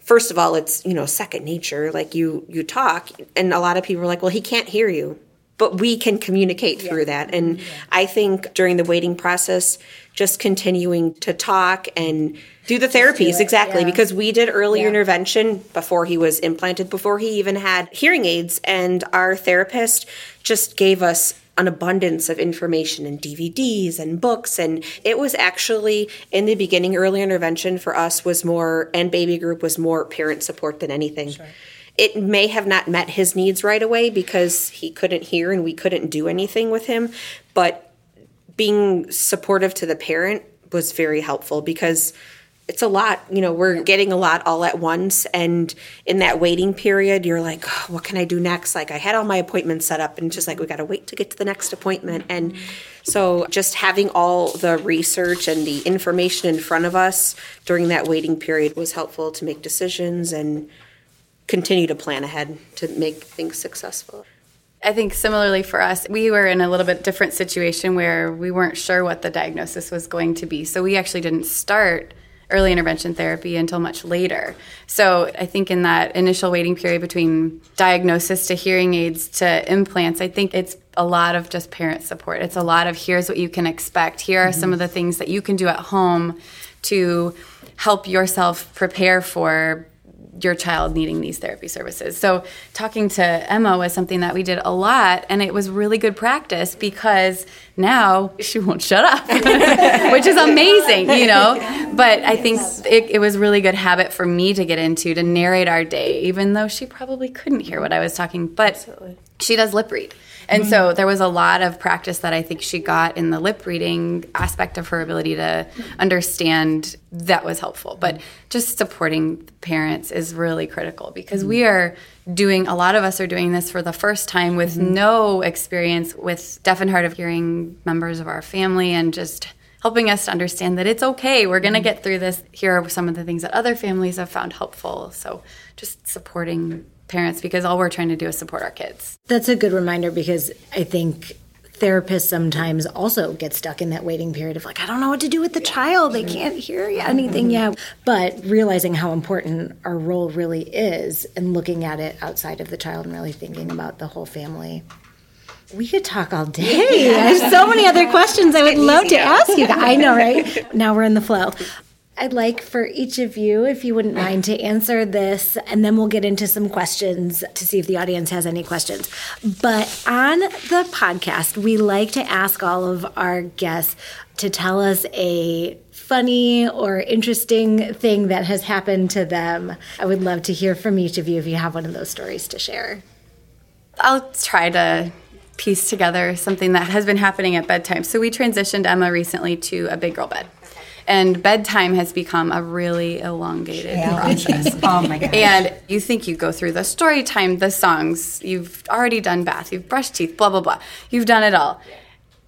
first of all it's you know second nature like you you talk and a lot of people are like well he can't hear you but we can communicate through yeah. that. And yeah. I think during the waiting process, just continuing to talk and do the therapies do exactly yeah. because we did early intervention before he was implanted, before he even had hearing aids, and our therapist just gave us an abundance of information and DVDs and books. And it was actually in the beginning, early intervention for us was more, and baby group was more parent support than anything. Sure. It may have not met his needs right away because he couldn't hear and we couldn't do anything with him. But being supportive to the parent was very helpful because it's a lot you know we're getting a lot all at once and in that waiting period you're like oh, what can i do next like i had all my appointments set up and just like we got to wait to get to the next appointment and so just having all the research and the information in front of us during that waiting period was helpful to make decisions and continue to plan ahead to make things successful I think similarly for us, we were in a little bit different situation where we weren't sure what the diagnosis was going to be. So we actually didn't start early intervention therapy until much later. So I think in that initial waiting period between diagnosis to hearing aids to implants, I think it's a lot of just parent support. It's a lot of here's what you can expect. Here are mm-hmm. some of the things that you can do at home to help yourself prepare for your child needing these therapy services. So, talking to Emma was something that we did a lot, and it was really good practice because now she won't shut up, *laughs* which is amazing, you know. But I think it, it, was really good habit for me to get into to narrate our day, even though she probably couldn't hear what I was talking. But Absolutely. she does lip read. And mm-hmm. so there was a lot of practice that I think she got in the lip reading aspect of her ability to understand that was helpful. But just supporting parents is really critical because mm-hmm. we are doing a lot of us are doing this for the first time with mm-hmm. no experience with deaf and hard of hearing members of our family and just helping us to understand that it's okay. We're going to get through this. Here are some of the things that other families have found helpful. So just supporting parents because all we're trying to do is support our kids. That's a good reminder because I think therapists sometimes also get stuck in that waiting period of like, I don't know what to do with the child. They can't hear anything yet. But realizing how important our role really is and looking at it outside of the child and really thinking about the whole family. We could talk all day. *laughs* I have so many other questions I would love to ask you. I know, right? Now we're in the flow. I'd like for each of you, if you wouldn't mind, to answer this, and then we'll get into some questions to see if the audience has any questions. But on the podcast, we like to ask all of our guests to tell us a funny or interesting thing that has happened to them. I would love to hear from each of you if you have one of those stories to share. I'll try to piece together something that has been happening at bedtime. So we transitioned Emma recently to a big girl bed and bedtime has become a really elongated yeah. process. *laughs* oh my god! And you think you go through the story time, the songs, you've already done bath, you've brushed teeth, blah blah blah. You've done it all.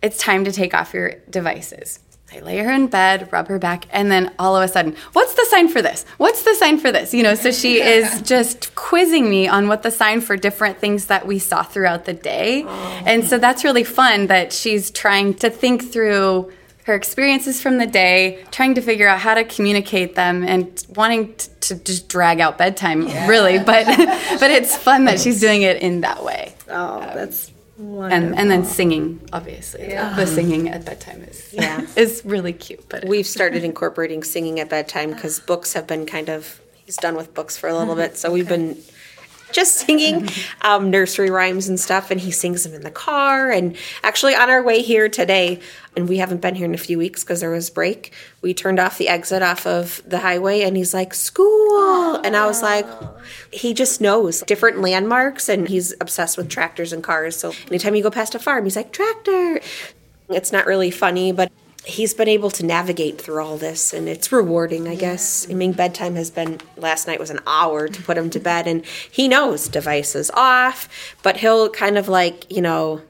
It's time to take off your devices. I lay her in bed, rub her back, and then all of a sudden, what's the sign for this? What's the sign for this? You know, so she *laughs* is just quizzing me on what the sign for different things that we saw throughout the day. Oh. And so that's really fun that she's trying to think through her experiences from the day, trying to figure out how to communicate them, and wanting to, to just drag out bedtime, yeah. really. But *laughs* but it's fun that she's doing it in that way. Oh, um, that's wonderful. and and then singing, obviously, yeah. the singing at bedtime is yeah. *laughs* is really cute. But we've started incorporating singing at bedtime because books have been kind of he's done with books for a little bit, so we've been just singing *laughs* um, nursery rhymes and stuff, and he sings them in the car. And actually, on our way here today, and we haven't been here in a few weeks because there was break. We turned off the exit off of the highway, and he's like, "School," and I was like, he just knows different landmarks, and he's obsessed with tractors and cars. So anytime you go past a farm, he's like, "Tractor." It's not really funny, but he's been able to navigate through all this and it's rewarding i guess. I mean bedtime has been last night was an hour to put him to bed and he knows devices off but he'll kind of like you know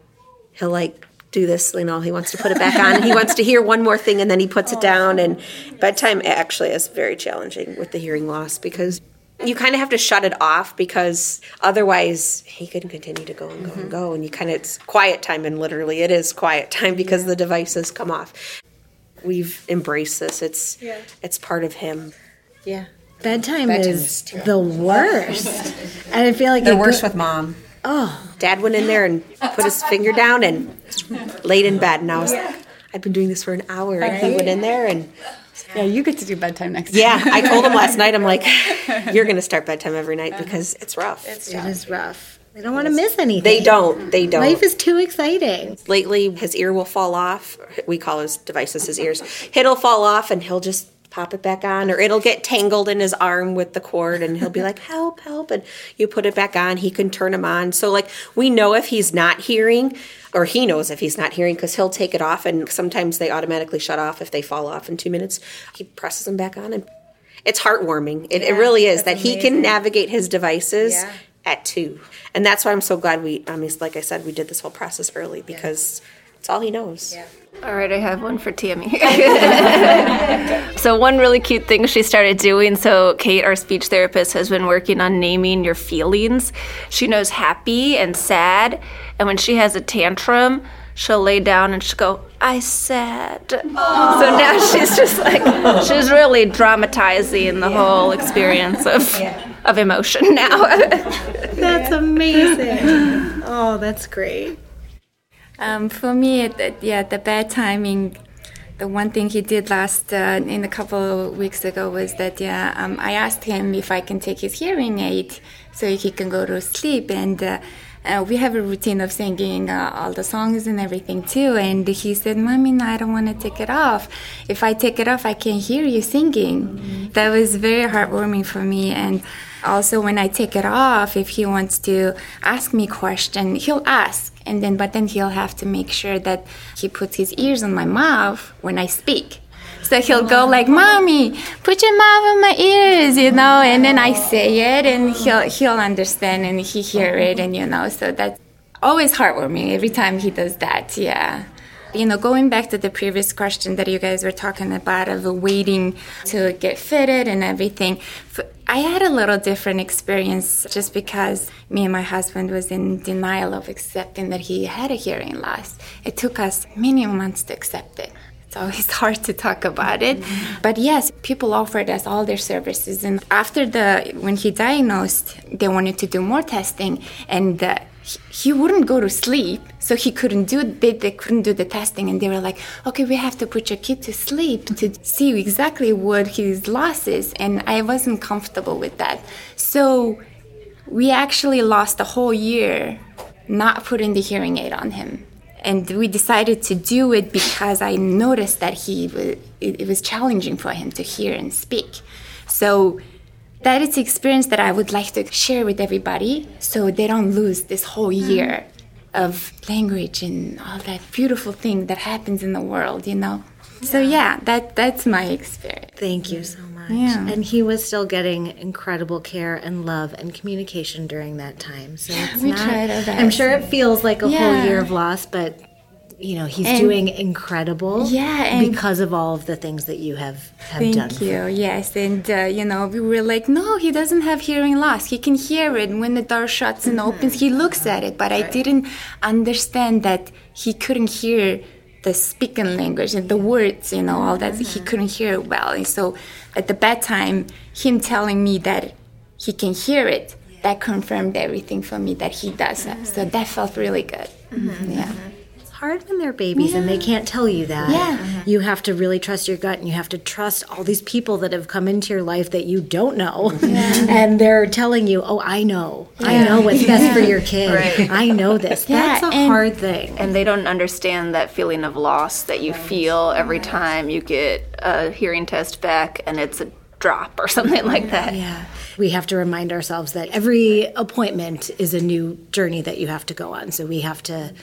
he'll like do this you know he wants to put it back on. And he wants to hear one more thing and then he puts it down and bedtime actually is very challenging with the hearing loss because you kind of have to shut it off because otherwise he can continue to go and go mm-hmm. and go and you kind of it's quiet time and literally it is quiet time because yeah. the devices come off we've embraced this. It's yeah. it's part of him. Yeah. Bedtime, bedtime is, is the worst. *laughs* And i feel like the worst go- with mom. Oh. Dad went in there and put his finger down and laid in bed. And i was like i've been doing this for an hour. And he went in there and yeah, you get to do bedtime next yeah, I told him last *laughs* night, I'm like, you're going to start bedtime every night because it's rough. It's it is rough. They don't want to miss anything. They don't. They don't. Life is too exciting. Lately, his ear will fall off. We call his devices his ears. It'll fall off, and he'll just pop it back on, or it'll get tangled in his arm with the cord, and he'll be like, *laughs* "Help, help!" And you put it back on. He can turn them on. So, like, we know if he's not hearing, or he knows if he's not hearing, because he'll take it off, and sometimes they automatically shut off if they fall off in two minutes. He presses them back on, and it's heartwarming. It, it really is that he can navigate his devices Yeah. At two, and that's why I'm so glad we. I mean, like I said, we did this whole process early because it's all he knows. Yeah. All right, I have one for Tammy. *laughs* so, one really cute thing she started doing. So, Kate, our speech therapist, has been working on naming your feelings. She knows happy and sad. And when she has a tantrum, she'll lay down and she'll go, I sad. So now *laughs* she's just like, she's really dramatizing the whole experience of, of emotion now. *laughs* That's amazing. oh, that's great. Um, for me, the, yeah, the bad timing. The one thing he did last uh, in a couple of weeks ago was that yeah, um, I asked him if I can take his hearing aid so he can go to sleep, and uh, uh, we have a routine of singing uh, all the songs and everything too. And he said, "Mommy, no, I don't want to take it off. If I take it off, I can't hear you singing." That was very heartwarming for me, and also when I take it off, if he wants to ask me question, he'll ask, and then but then he'll have to make sure that he puts his ears on my mouth when I speak. He'll go like, "Mommy, put your mouth on my ears," you know, and then I say it, and he'll he'll understand and he hear it, and you know, so that's always heartwarming every time he does that. Yeah. You know, going back to the previous question that you guys were talking about of waiting to get fitted and everything, I had a little different experience just because me and my husband was in denial of accepting that he had a hearing loss. It took us many months to accept it. So *laughs* it's always hard to talk about it. But yes, people offered us all their services. And after the, when he diagnosed, they wanted to do more testing and he- he wouldn't go to sleep. So he couldn't do, they, they couldn't do the testing. And they were like, okay, we have to put your kid to sleep to see exactly what his loss is. And I wasn't comfortable with that. So we actually lost a whole year not putting the hearing aid on him and we decided to do it because i noticed that he wa- it, was challenging for him to hear and speak. So that is the experience that i would like to share with everybody so they don't lose this whole mm-hmm. year of language and all that beautiful thing that happens in the world you know? So yeah. that that's my experience. Thank you so much. Yeah. And he was still getting incredible care and love and communication during that time. So we not, tried our best. I'm sure it feels like a whole year of loss, but you know, he's And- doing incredible Yeah, and- because of all of the things that you have, have Thank done. Thank you. Yes, and uh, you know we were like, no, he doesn't have hearing loss. He can hear it when the door shuts and opens. He looks at it, but I didn't understand that he couldn't hear the speaking language and the words. You know, all that he mm-hmm. couldn't hear it well. And so, at the bedtime, him telling me that he can hear it, that confirmed everything for me that he does that. So mm-hmm. that felt really good. Mm-hmm. Yeah. It's hard when they're babies and they can't tell you that. Yeah. Uh-huh. You have to really trust your gut and you have to trust all these people that have come into your life that you don't know. And they're telling you, oh, I know. I know what's best for your kid. I know this. Yeah, That's a and- hard thing. and they don't understand that feeling of loss that you feel every time you get a hearing test back and it's a drop or *laughs* something like that. Yeah. We have to remind ourselves that every appointment is a new journey that you have to go on. So we have to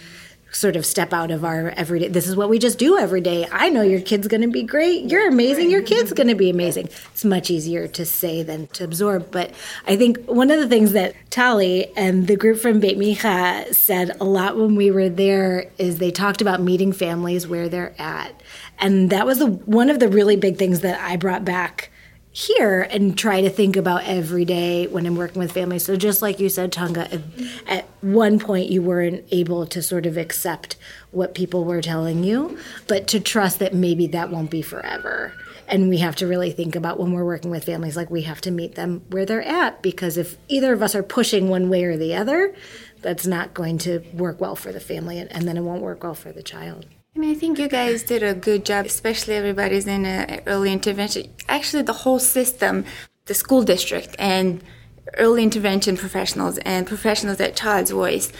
sort of step out of our everyday this is what we just do every day. I know your kid's going to be great. You're amazing. Your kid's going to be amazing. It's much easier to say than to absorb, but I think one of the things that Tali and the group from Beit Micha said a lot when we were there is they talked about meeting families where they're at. And that was the one of the really big things that I brought back here and try to think about every day when I'm working with families. So just like you said, Tonga, at, at one point you weren't able to sort of accept what people were telling you, but to trust that maybe that won't be forever. And we have to really think about when we're working with families, like we have to meet them where they're at, because if either of us are pushing one way or the other, that's not going to work well for the family, and, and then it won't work well for the child. And I think you guys did a good job, especially everybody's in early intervention. Actually, the whole system, the school district, and early intervention professionals and professionals at Child's Voice,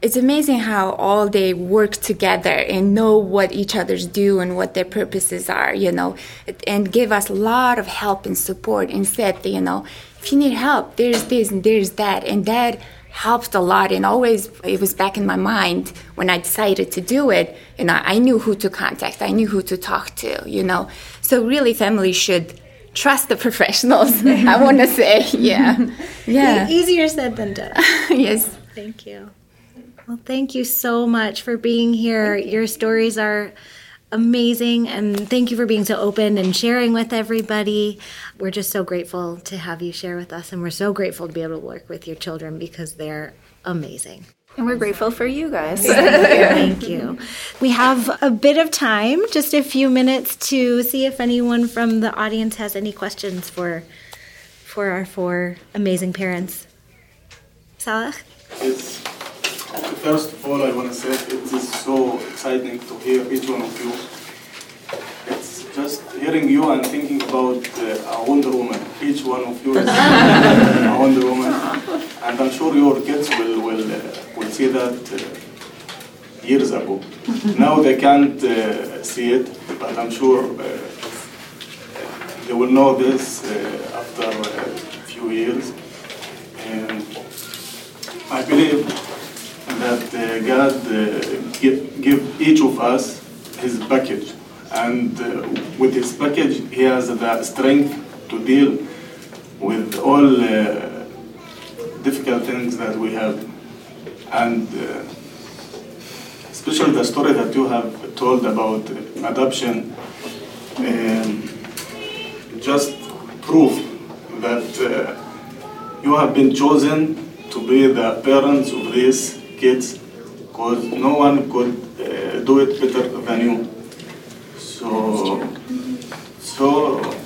it's amazing how all they work together and know what each other's do and what their purposes are, you know, and give us a lot of help and support and said, you know, if you need help, there's this and there's that. And that helped a lot and always it was back in my mind when I decided to do it. You know, I knew who to contact, I knew who to talk to, you know. So really families should trust the *laughs* professionals. I *laughs* want to say, yeah. Yeah. Easier said than done. *laughs* yes. Thank you. Well, thank you so much for being here. Your stories are amazing, and thank you for being so open and sharing with everybody. We're just so grateful to have you share with us, and we're so grateful to be able to work with your children because they're amazing. And we're grateful for you guys. Thank you. We have a bit of time, just a few minutes, to see if anyone from the audience has any questions for for our four amazing parents. Salah? It's, first of all, I want to say it is so exciting to hear each one of you. Just hearing you and thinking about uh, a Wonder Woman. Each one of you is *laughs* a Wonder Woman, and I'm sure your kids will will uh, will see that uh, years ago. now they can't uh, see it, but I'm sure uh, they will know this uh, after a few years. And I believe that uh, God uh, give, give each of us his package. And uh, with his package, he has the strength to deal with all uh, difficult things that we have. And uh, especially the story that you have told about adoption, um, just proof that uh, you have been chosen to be the parents of these kids because no one could uh, do it better than you. So, so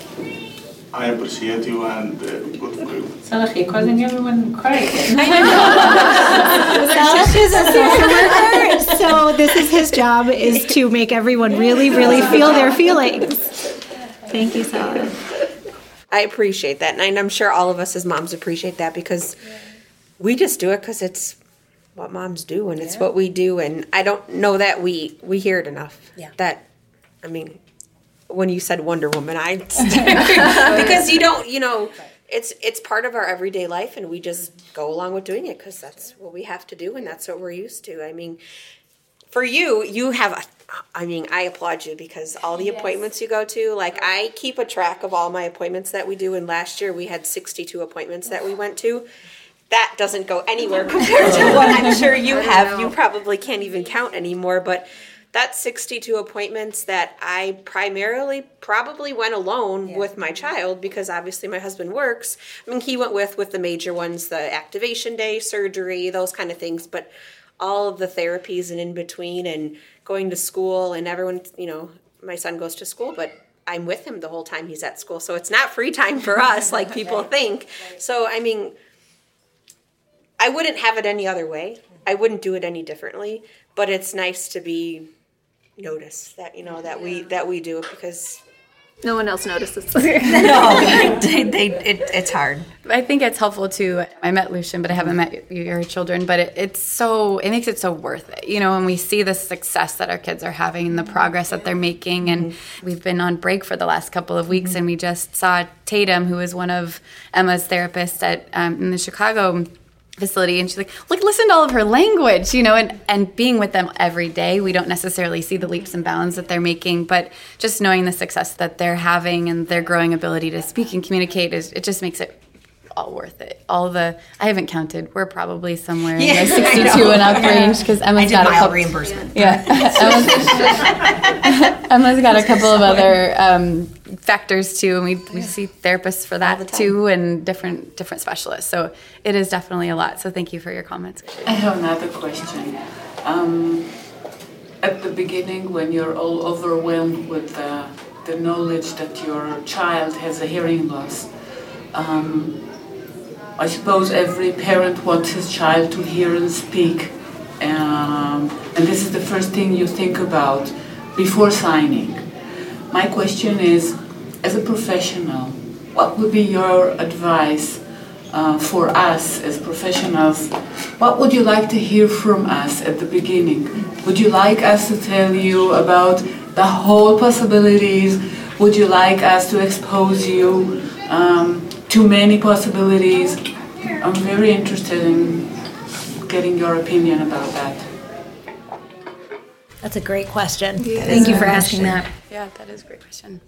I appreciate you and uh, good for you. Salah, you're causing everyone to cry again. *laughs* Salah is a social worker, so this is his job is to make everyone really, really feel their feelings. Thank you, Salah. I appreciate that, and I'm sure all of us as moms appreciate that because we just do it because it's what moms do and it's what we do, and I don't know that we we hear it enough. Yeah. That, I mean, when you said Wonder Woman, I *laughs* because you don't, you know, it's it's part of our everyday life, and we just go along with doing it because that's what we have to do, and that's what we're used to. I mean, for you, you have a. I mean, I applaud you because all the appointments you go to, like I keep a track of all my appointments that we do, and last year we had 62 appointments that we went to. That doesn't go anywhere *laughs* compared to what I'm sure you have. You probably can't even count anymore, but that's 62 appointments that I primarily probably went alone with my child because obviously my husband works. I mean, he went with with the major ones, the activation day, surgery, those kind of things, but all of the therapies and in between and going to school and everyone, you know, my son goes to school, but I'm with him the whole time he's at school. So it's not free time for us like *laughs* people think. So I mean, I wouldn't have it any other way. I wouldn't do it any differently, but it's nice to be noticed that you know that we that we do it because No one else notices. *laughs* *laughs* no, they, they, it, it's hard. I think it's helpful too. I met Lucian, but I haven't met your children. But it, it's so it makes it so worth it. You know, when we see the success that our kids are having and the progress that they're making, and we've been on break for the last couple of weeks, and we just saw Tatum, who is one of Emma's therapists at um, in the Chicago facility and she's like like listen to all of her language you know and and being with them every day we don't necessarily see the leaps and bounds that they're making but just knowing the success that they're having and their growing ability to speak and communicate is it just makes it all worth it. All the i haven't counted we're probably somewhere Yeah, in the *laughs* 62 and up range because emma's got a couple reimbursement. yeah. *laughs* Emma's, *laughs* emma's got a couple of other um, factors too and we, we see therapists for that too and different different specialists so it is definitely a lot so thank you for your comments I have another question. Um, at the beginning, when you're all overwhelmed with the, the knowledge that your child has a hearing loss, um, I suppose every parent wants his child to hear and speak. Um, and this is the first thing you think about before signing. My question is as a professional, what would be your advice uh, for us as professionals, what would you like to hear from us at the beginning? Would you like us to tell you about the whole possibilities? Would you like us to expose you um, to many possibilities? I'm very interested in getting your opinion about that. That's a great question. Thank you for asking that. Yeah, that is a great question.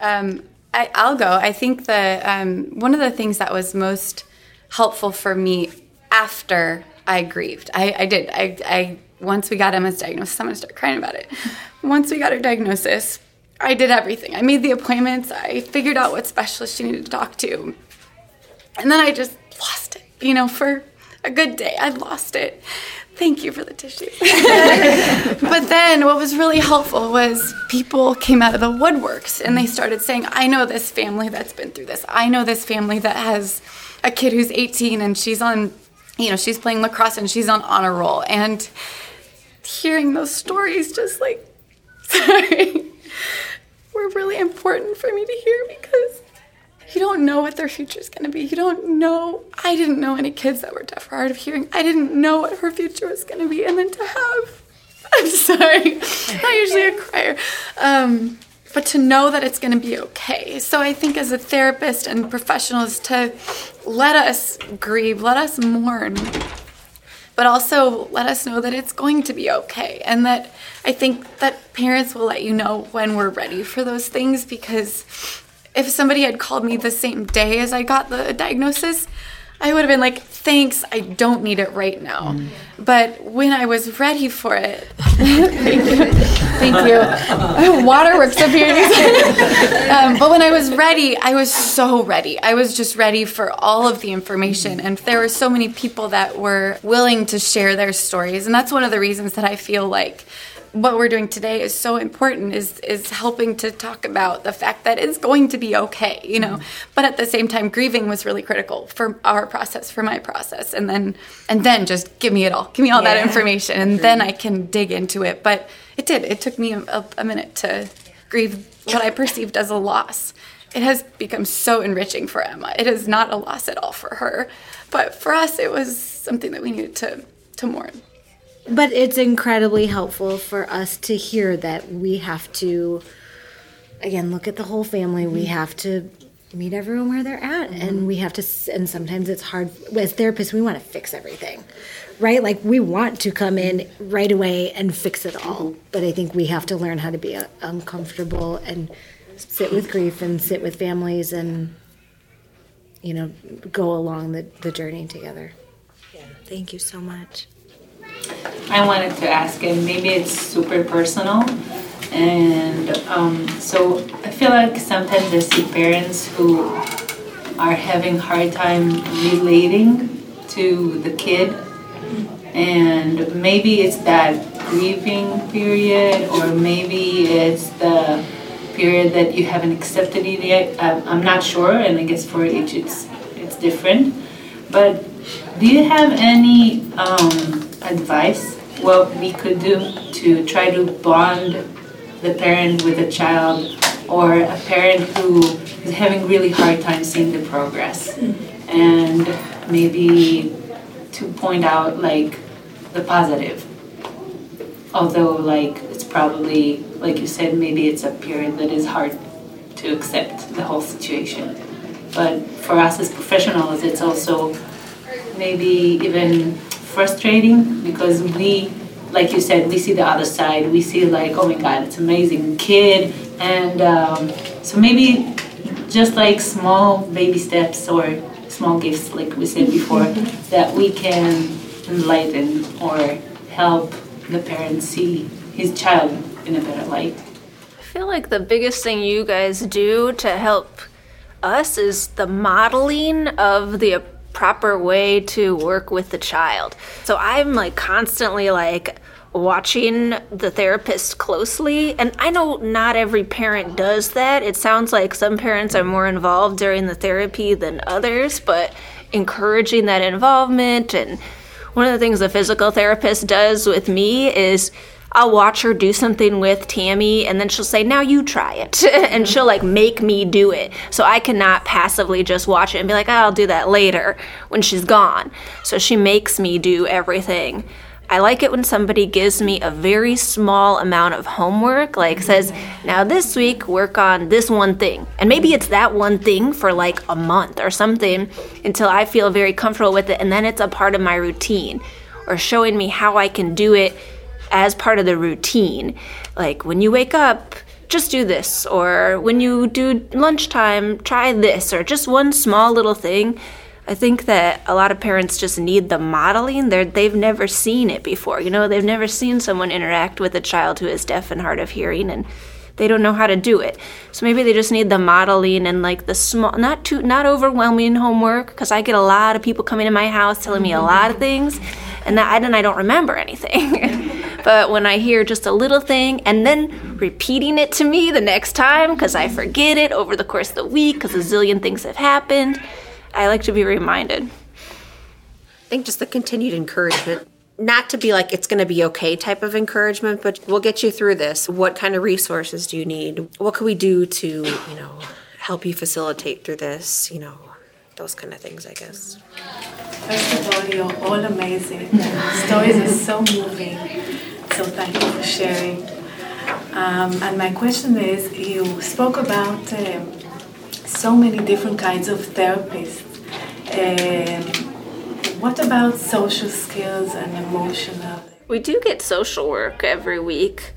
Um, I, I'll go. I think the um, one of the things that was most helpful for me after I grieved, I, I did. I, I once we got Emma's diagnosis, I'm gonna start crying about it. Once we got her diagnosis, I did everything. I made the appointments. I figured out what specialist she needed to talk to, and then I just lost it. You know, for a good day, I lost it. Thank you for the tissues. *laughs* but then what was really helpful was people came out of the woodworks and they started saying, I know this family that's been through this. I know this family that has a kid who's 18 and she's on, you know, she's playing lacrosse and she's on honor roll. And hearing those stories just like, *laughs* sorry, were really important for me to hear because you don't know what their future is going to be. You don't know. I didn't know any kids that were deaf or hard of hearing. I didn't know what her future was going to be. And then to have, *laughs* I'm sorry, not usually a crier, um, but to know that it's going to be okay. So I think as a therapist and professionals to let us grieve, let us mourn, but also let us know that it's going to be okay. And that I think that parents will let you know when we're ready for those things because if somebody had called me the same day as I got the diagnosis, I would have been like, thanks, I don't need it right now. Mm. But when I was ready for it, *laughs* thank you. Thank you. *laughs* Waterworks up here. *laughs* um, but when I was ready, I was so ready. I was just ready for all of the information. And there were so many people that were willing to share their stories. And that's one of the reasons that I feel like what we're doing today is so important is is helping to talk about the fact that it's going to be okay you know? Mm-hmm. but at the same time grieving was really critical for our process for my process. And then and then just give me it all. Give me all yeah. that information and then i can dig into it. But it did. It took me a, a minute to grieve what i perceived as a loss. It has become so enriching for emma. It is not a loss at all for her. But for us it was something that we needed to to mourn but it's incredibly helpful for us to hear that we have to again look at the whole family we mm-hmm. have to meet everyone where they're at mm-hmm. and we have to and sometimes it's hard as therapists we want to fix everything right like we want to come in right away and fix it all mm-hmm. but i think we have to learn how to be uh, uncomfortable and sit with grief and sit with families and you know go along the, the journey together yeah thank you so much I wanted to ask, and maybe it's super personal. And um, so I feel like sometimes I see parents who are having hard time relating to the kid, and maybe it's that grieving period, or maybe it's the period that you haven't accepted it yet. I'm not sure, and I guess for each it's it's different. But do you have any um, advice what we could do to try to bond the parent with the child or a parent who is having really hard time seeing the progress. And maybe to point out like the positive. Although like it's probably like you said maybe it's a period that is hard to accept the whole situation. But for us as professionals it's also maybe even frustrating because we, like you said, we see the other side. We see like, oh my God, it's amazing kid, and um, so maybe just like small baby steps or small gifts, like we said before, *laughs* that we can enlighten or help the parent see his child in a better light. I feel like the biggest thing you guys do to help us is the modeling of the proper way to work with the child. So I'm like constantly like watching the therapist closely. And I know not every parent does that. It sounds like some parents are more involved during the therapy than others, but encouraging that involvement. And one of the things the physical therapist does with me is I'll watch her do something with Tammy and then she'll say, Now you try it. *laughs* and mm-hmm. she'll like make me do it. So I cannot passively just watch it and be like, oh, I'll do that later when she's gone. So she makes me do everything. I like it when somebody gives me a very small amount of homework, like says, mm-hmm. now this week work on this one thing. And maybe it's that one thing for like a month or something until I feel very comfortable with it. And then it's a part of my routine or showing me how I can do it as part of the routine. Like when you wake up, just do this. Or when you do lunchtime, try this. Or just one small little thing I think that a lot of parents just need the modeling. They're, they've never seen it before. You know, they've never seen someone interact with a child who is deaf and hard of hearing, and they don't know how to do it. So maybe they just need the modeling and like the small, not too, not overwhelming homework. Because I get a lot of people coming to my house telling me a lot of things, and that then I don't remember anything. *laughs* but when I hear just a little thing and then repeating it to me the next time because I forget it over the course of the week because a zillion things have happened I like to be reminded. I think just the continued encouragement, not to be like it's going to be okay type of encouragement, but we'll get you through this. What kind of resources do you need? What can we do to, you know, help you facilitate through this? You know, those kind of things, I guess. First of all, you're all amazing. Stories are so moving. So thank you for sharing. Um, and my question is, you spoke about um, so many different kinds of therapists. Um, what about social skills and emotional? We do get social work every week.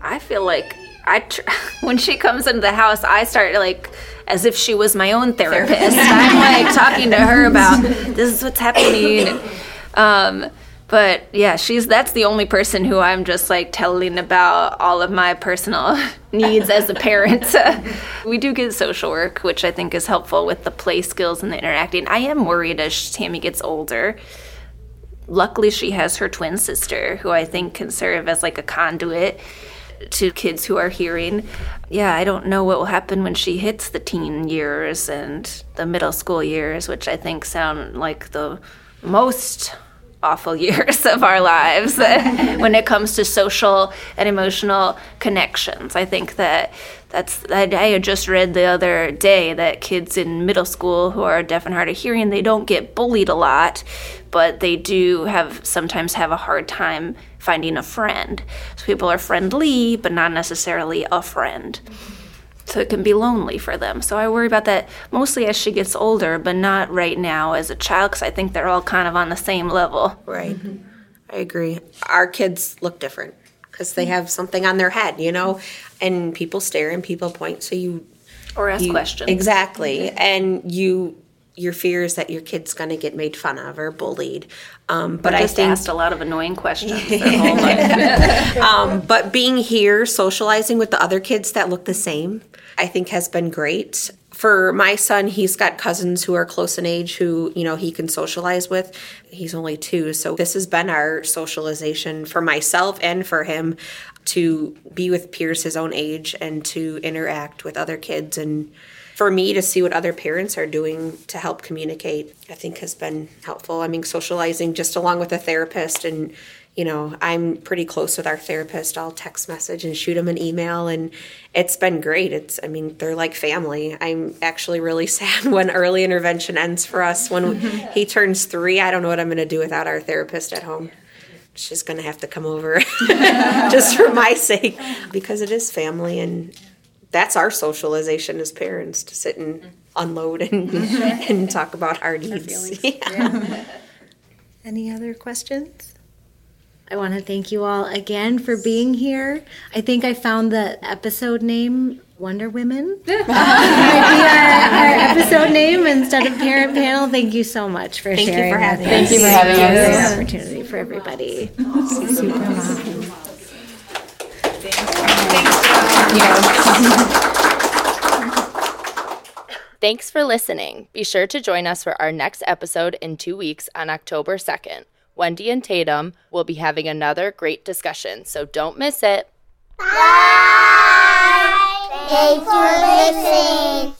I feel like I tr- *laughs* when she comes into the house, I start like as if she was my own therapist. *laughs* I'm like talking to her about this is what's happening. *laughs* Um, but yeah, she's that's the only person who I'm just like telling about all of my personal *laughs* needs as a parent. we do get social work, which I think is helpful with the play skills and the interacting. I am worried as Tammy gets older. Luckily, she has her twin sister, who I think can serve as like a conduit to kids who are hearing. Yeah, I don't know what will happen when she hits the teen years and the middle school years, which I think sound like the most awful *laughs* years of our lives *laughs* when it comes to social and emotional connections. I think that that's I just read the other day that kids in middle school who are deaf and hard of hearing they don't get bullied a lot, but they do have sometimes have a hard time finding a friend. So people are friendly, but not necessarily a friend. Mm-hmm so it can be lonely for them. So I worry about that mostly as she gets older, but not right now as a child because I think they're all kind of on the same level. Right. Mm-hmm. I agree. Our kids look different because they have something on their head, you know, and people stare and people point. So you or ask you, questions exactly, and you your fear is that your kid's going to get made fun of or bullied. Um, but I think, asked a lot of annoying questions *laughs* *laughs* um, but being here, socializing with the other kids that look the same, I think has been great. For my son, he's got cousins who are close in age who, you know, he can socialize with. He's only two. So this has been our socialization for myself and for him to be with peers his own age and to interact with other kids and for me to see what other parents are doing to help communicate, I think has been helpful. I mean, socializing just along with a therapist and you know, I'm pretty close with our therapist. I'll text message and shoot them an email, and it's been great. It's, I mean, they're like family. I'm actually really *laughs* sad when early intervention ends for us. When he *laughs* turns three, I don't know what I'm going to do without our therapist at home. She's going to have to come over *laughs* just for my sake because it is family, and that's our socialization as parents to sit and unload and, *laughs* and talk about our needs. Our *laughs* yeah. *laughs* Any other questions? I want to thank you all again for being here. I think I found the episode name Wonder Women. might be our, our, episode name instead of Parent Panel. Thank you so much for thank sharing. You for having us. Thank you for having us. Opportunity for everybody. Super *laughs* mom. Thanks for listening. Be sure to join us for our next episode in two weeks on October 2nd. Wendy and Tatum will be having another great discussion, so don't miss it. Bye. Thanks for listening.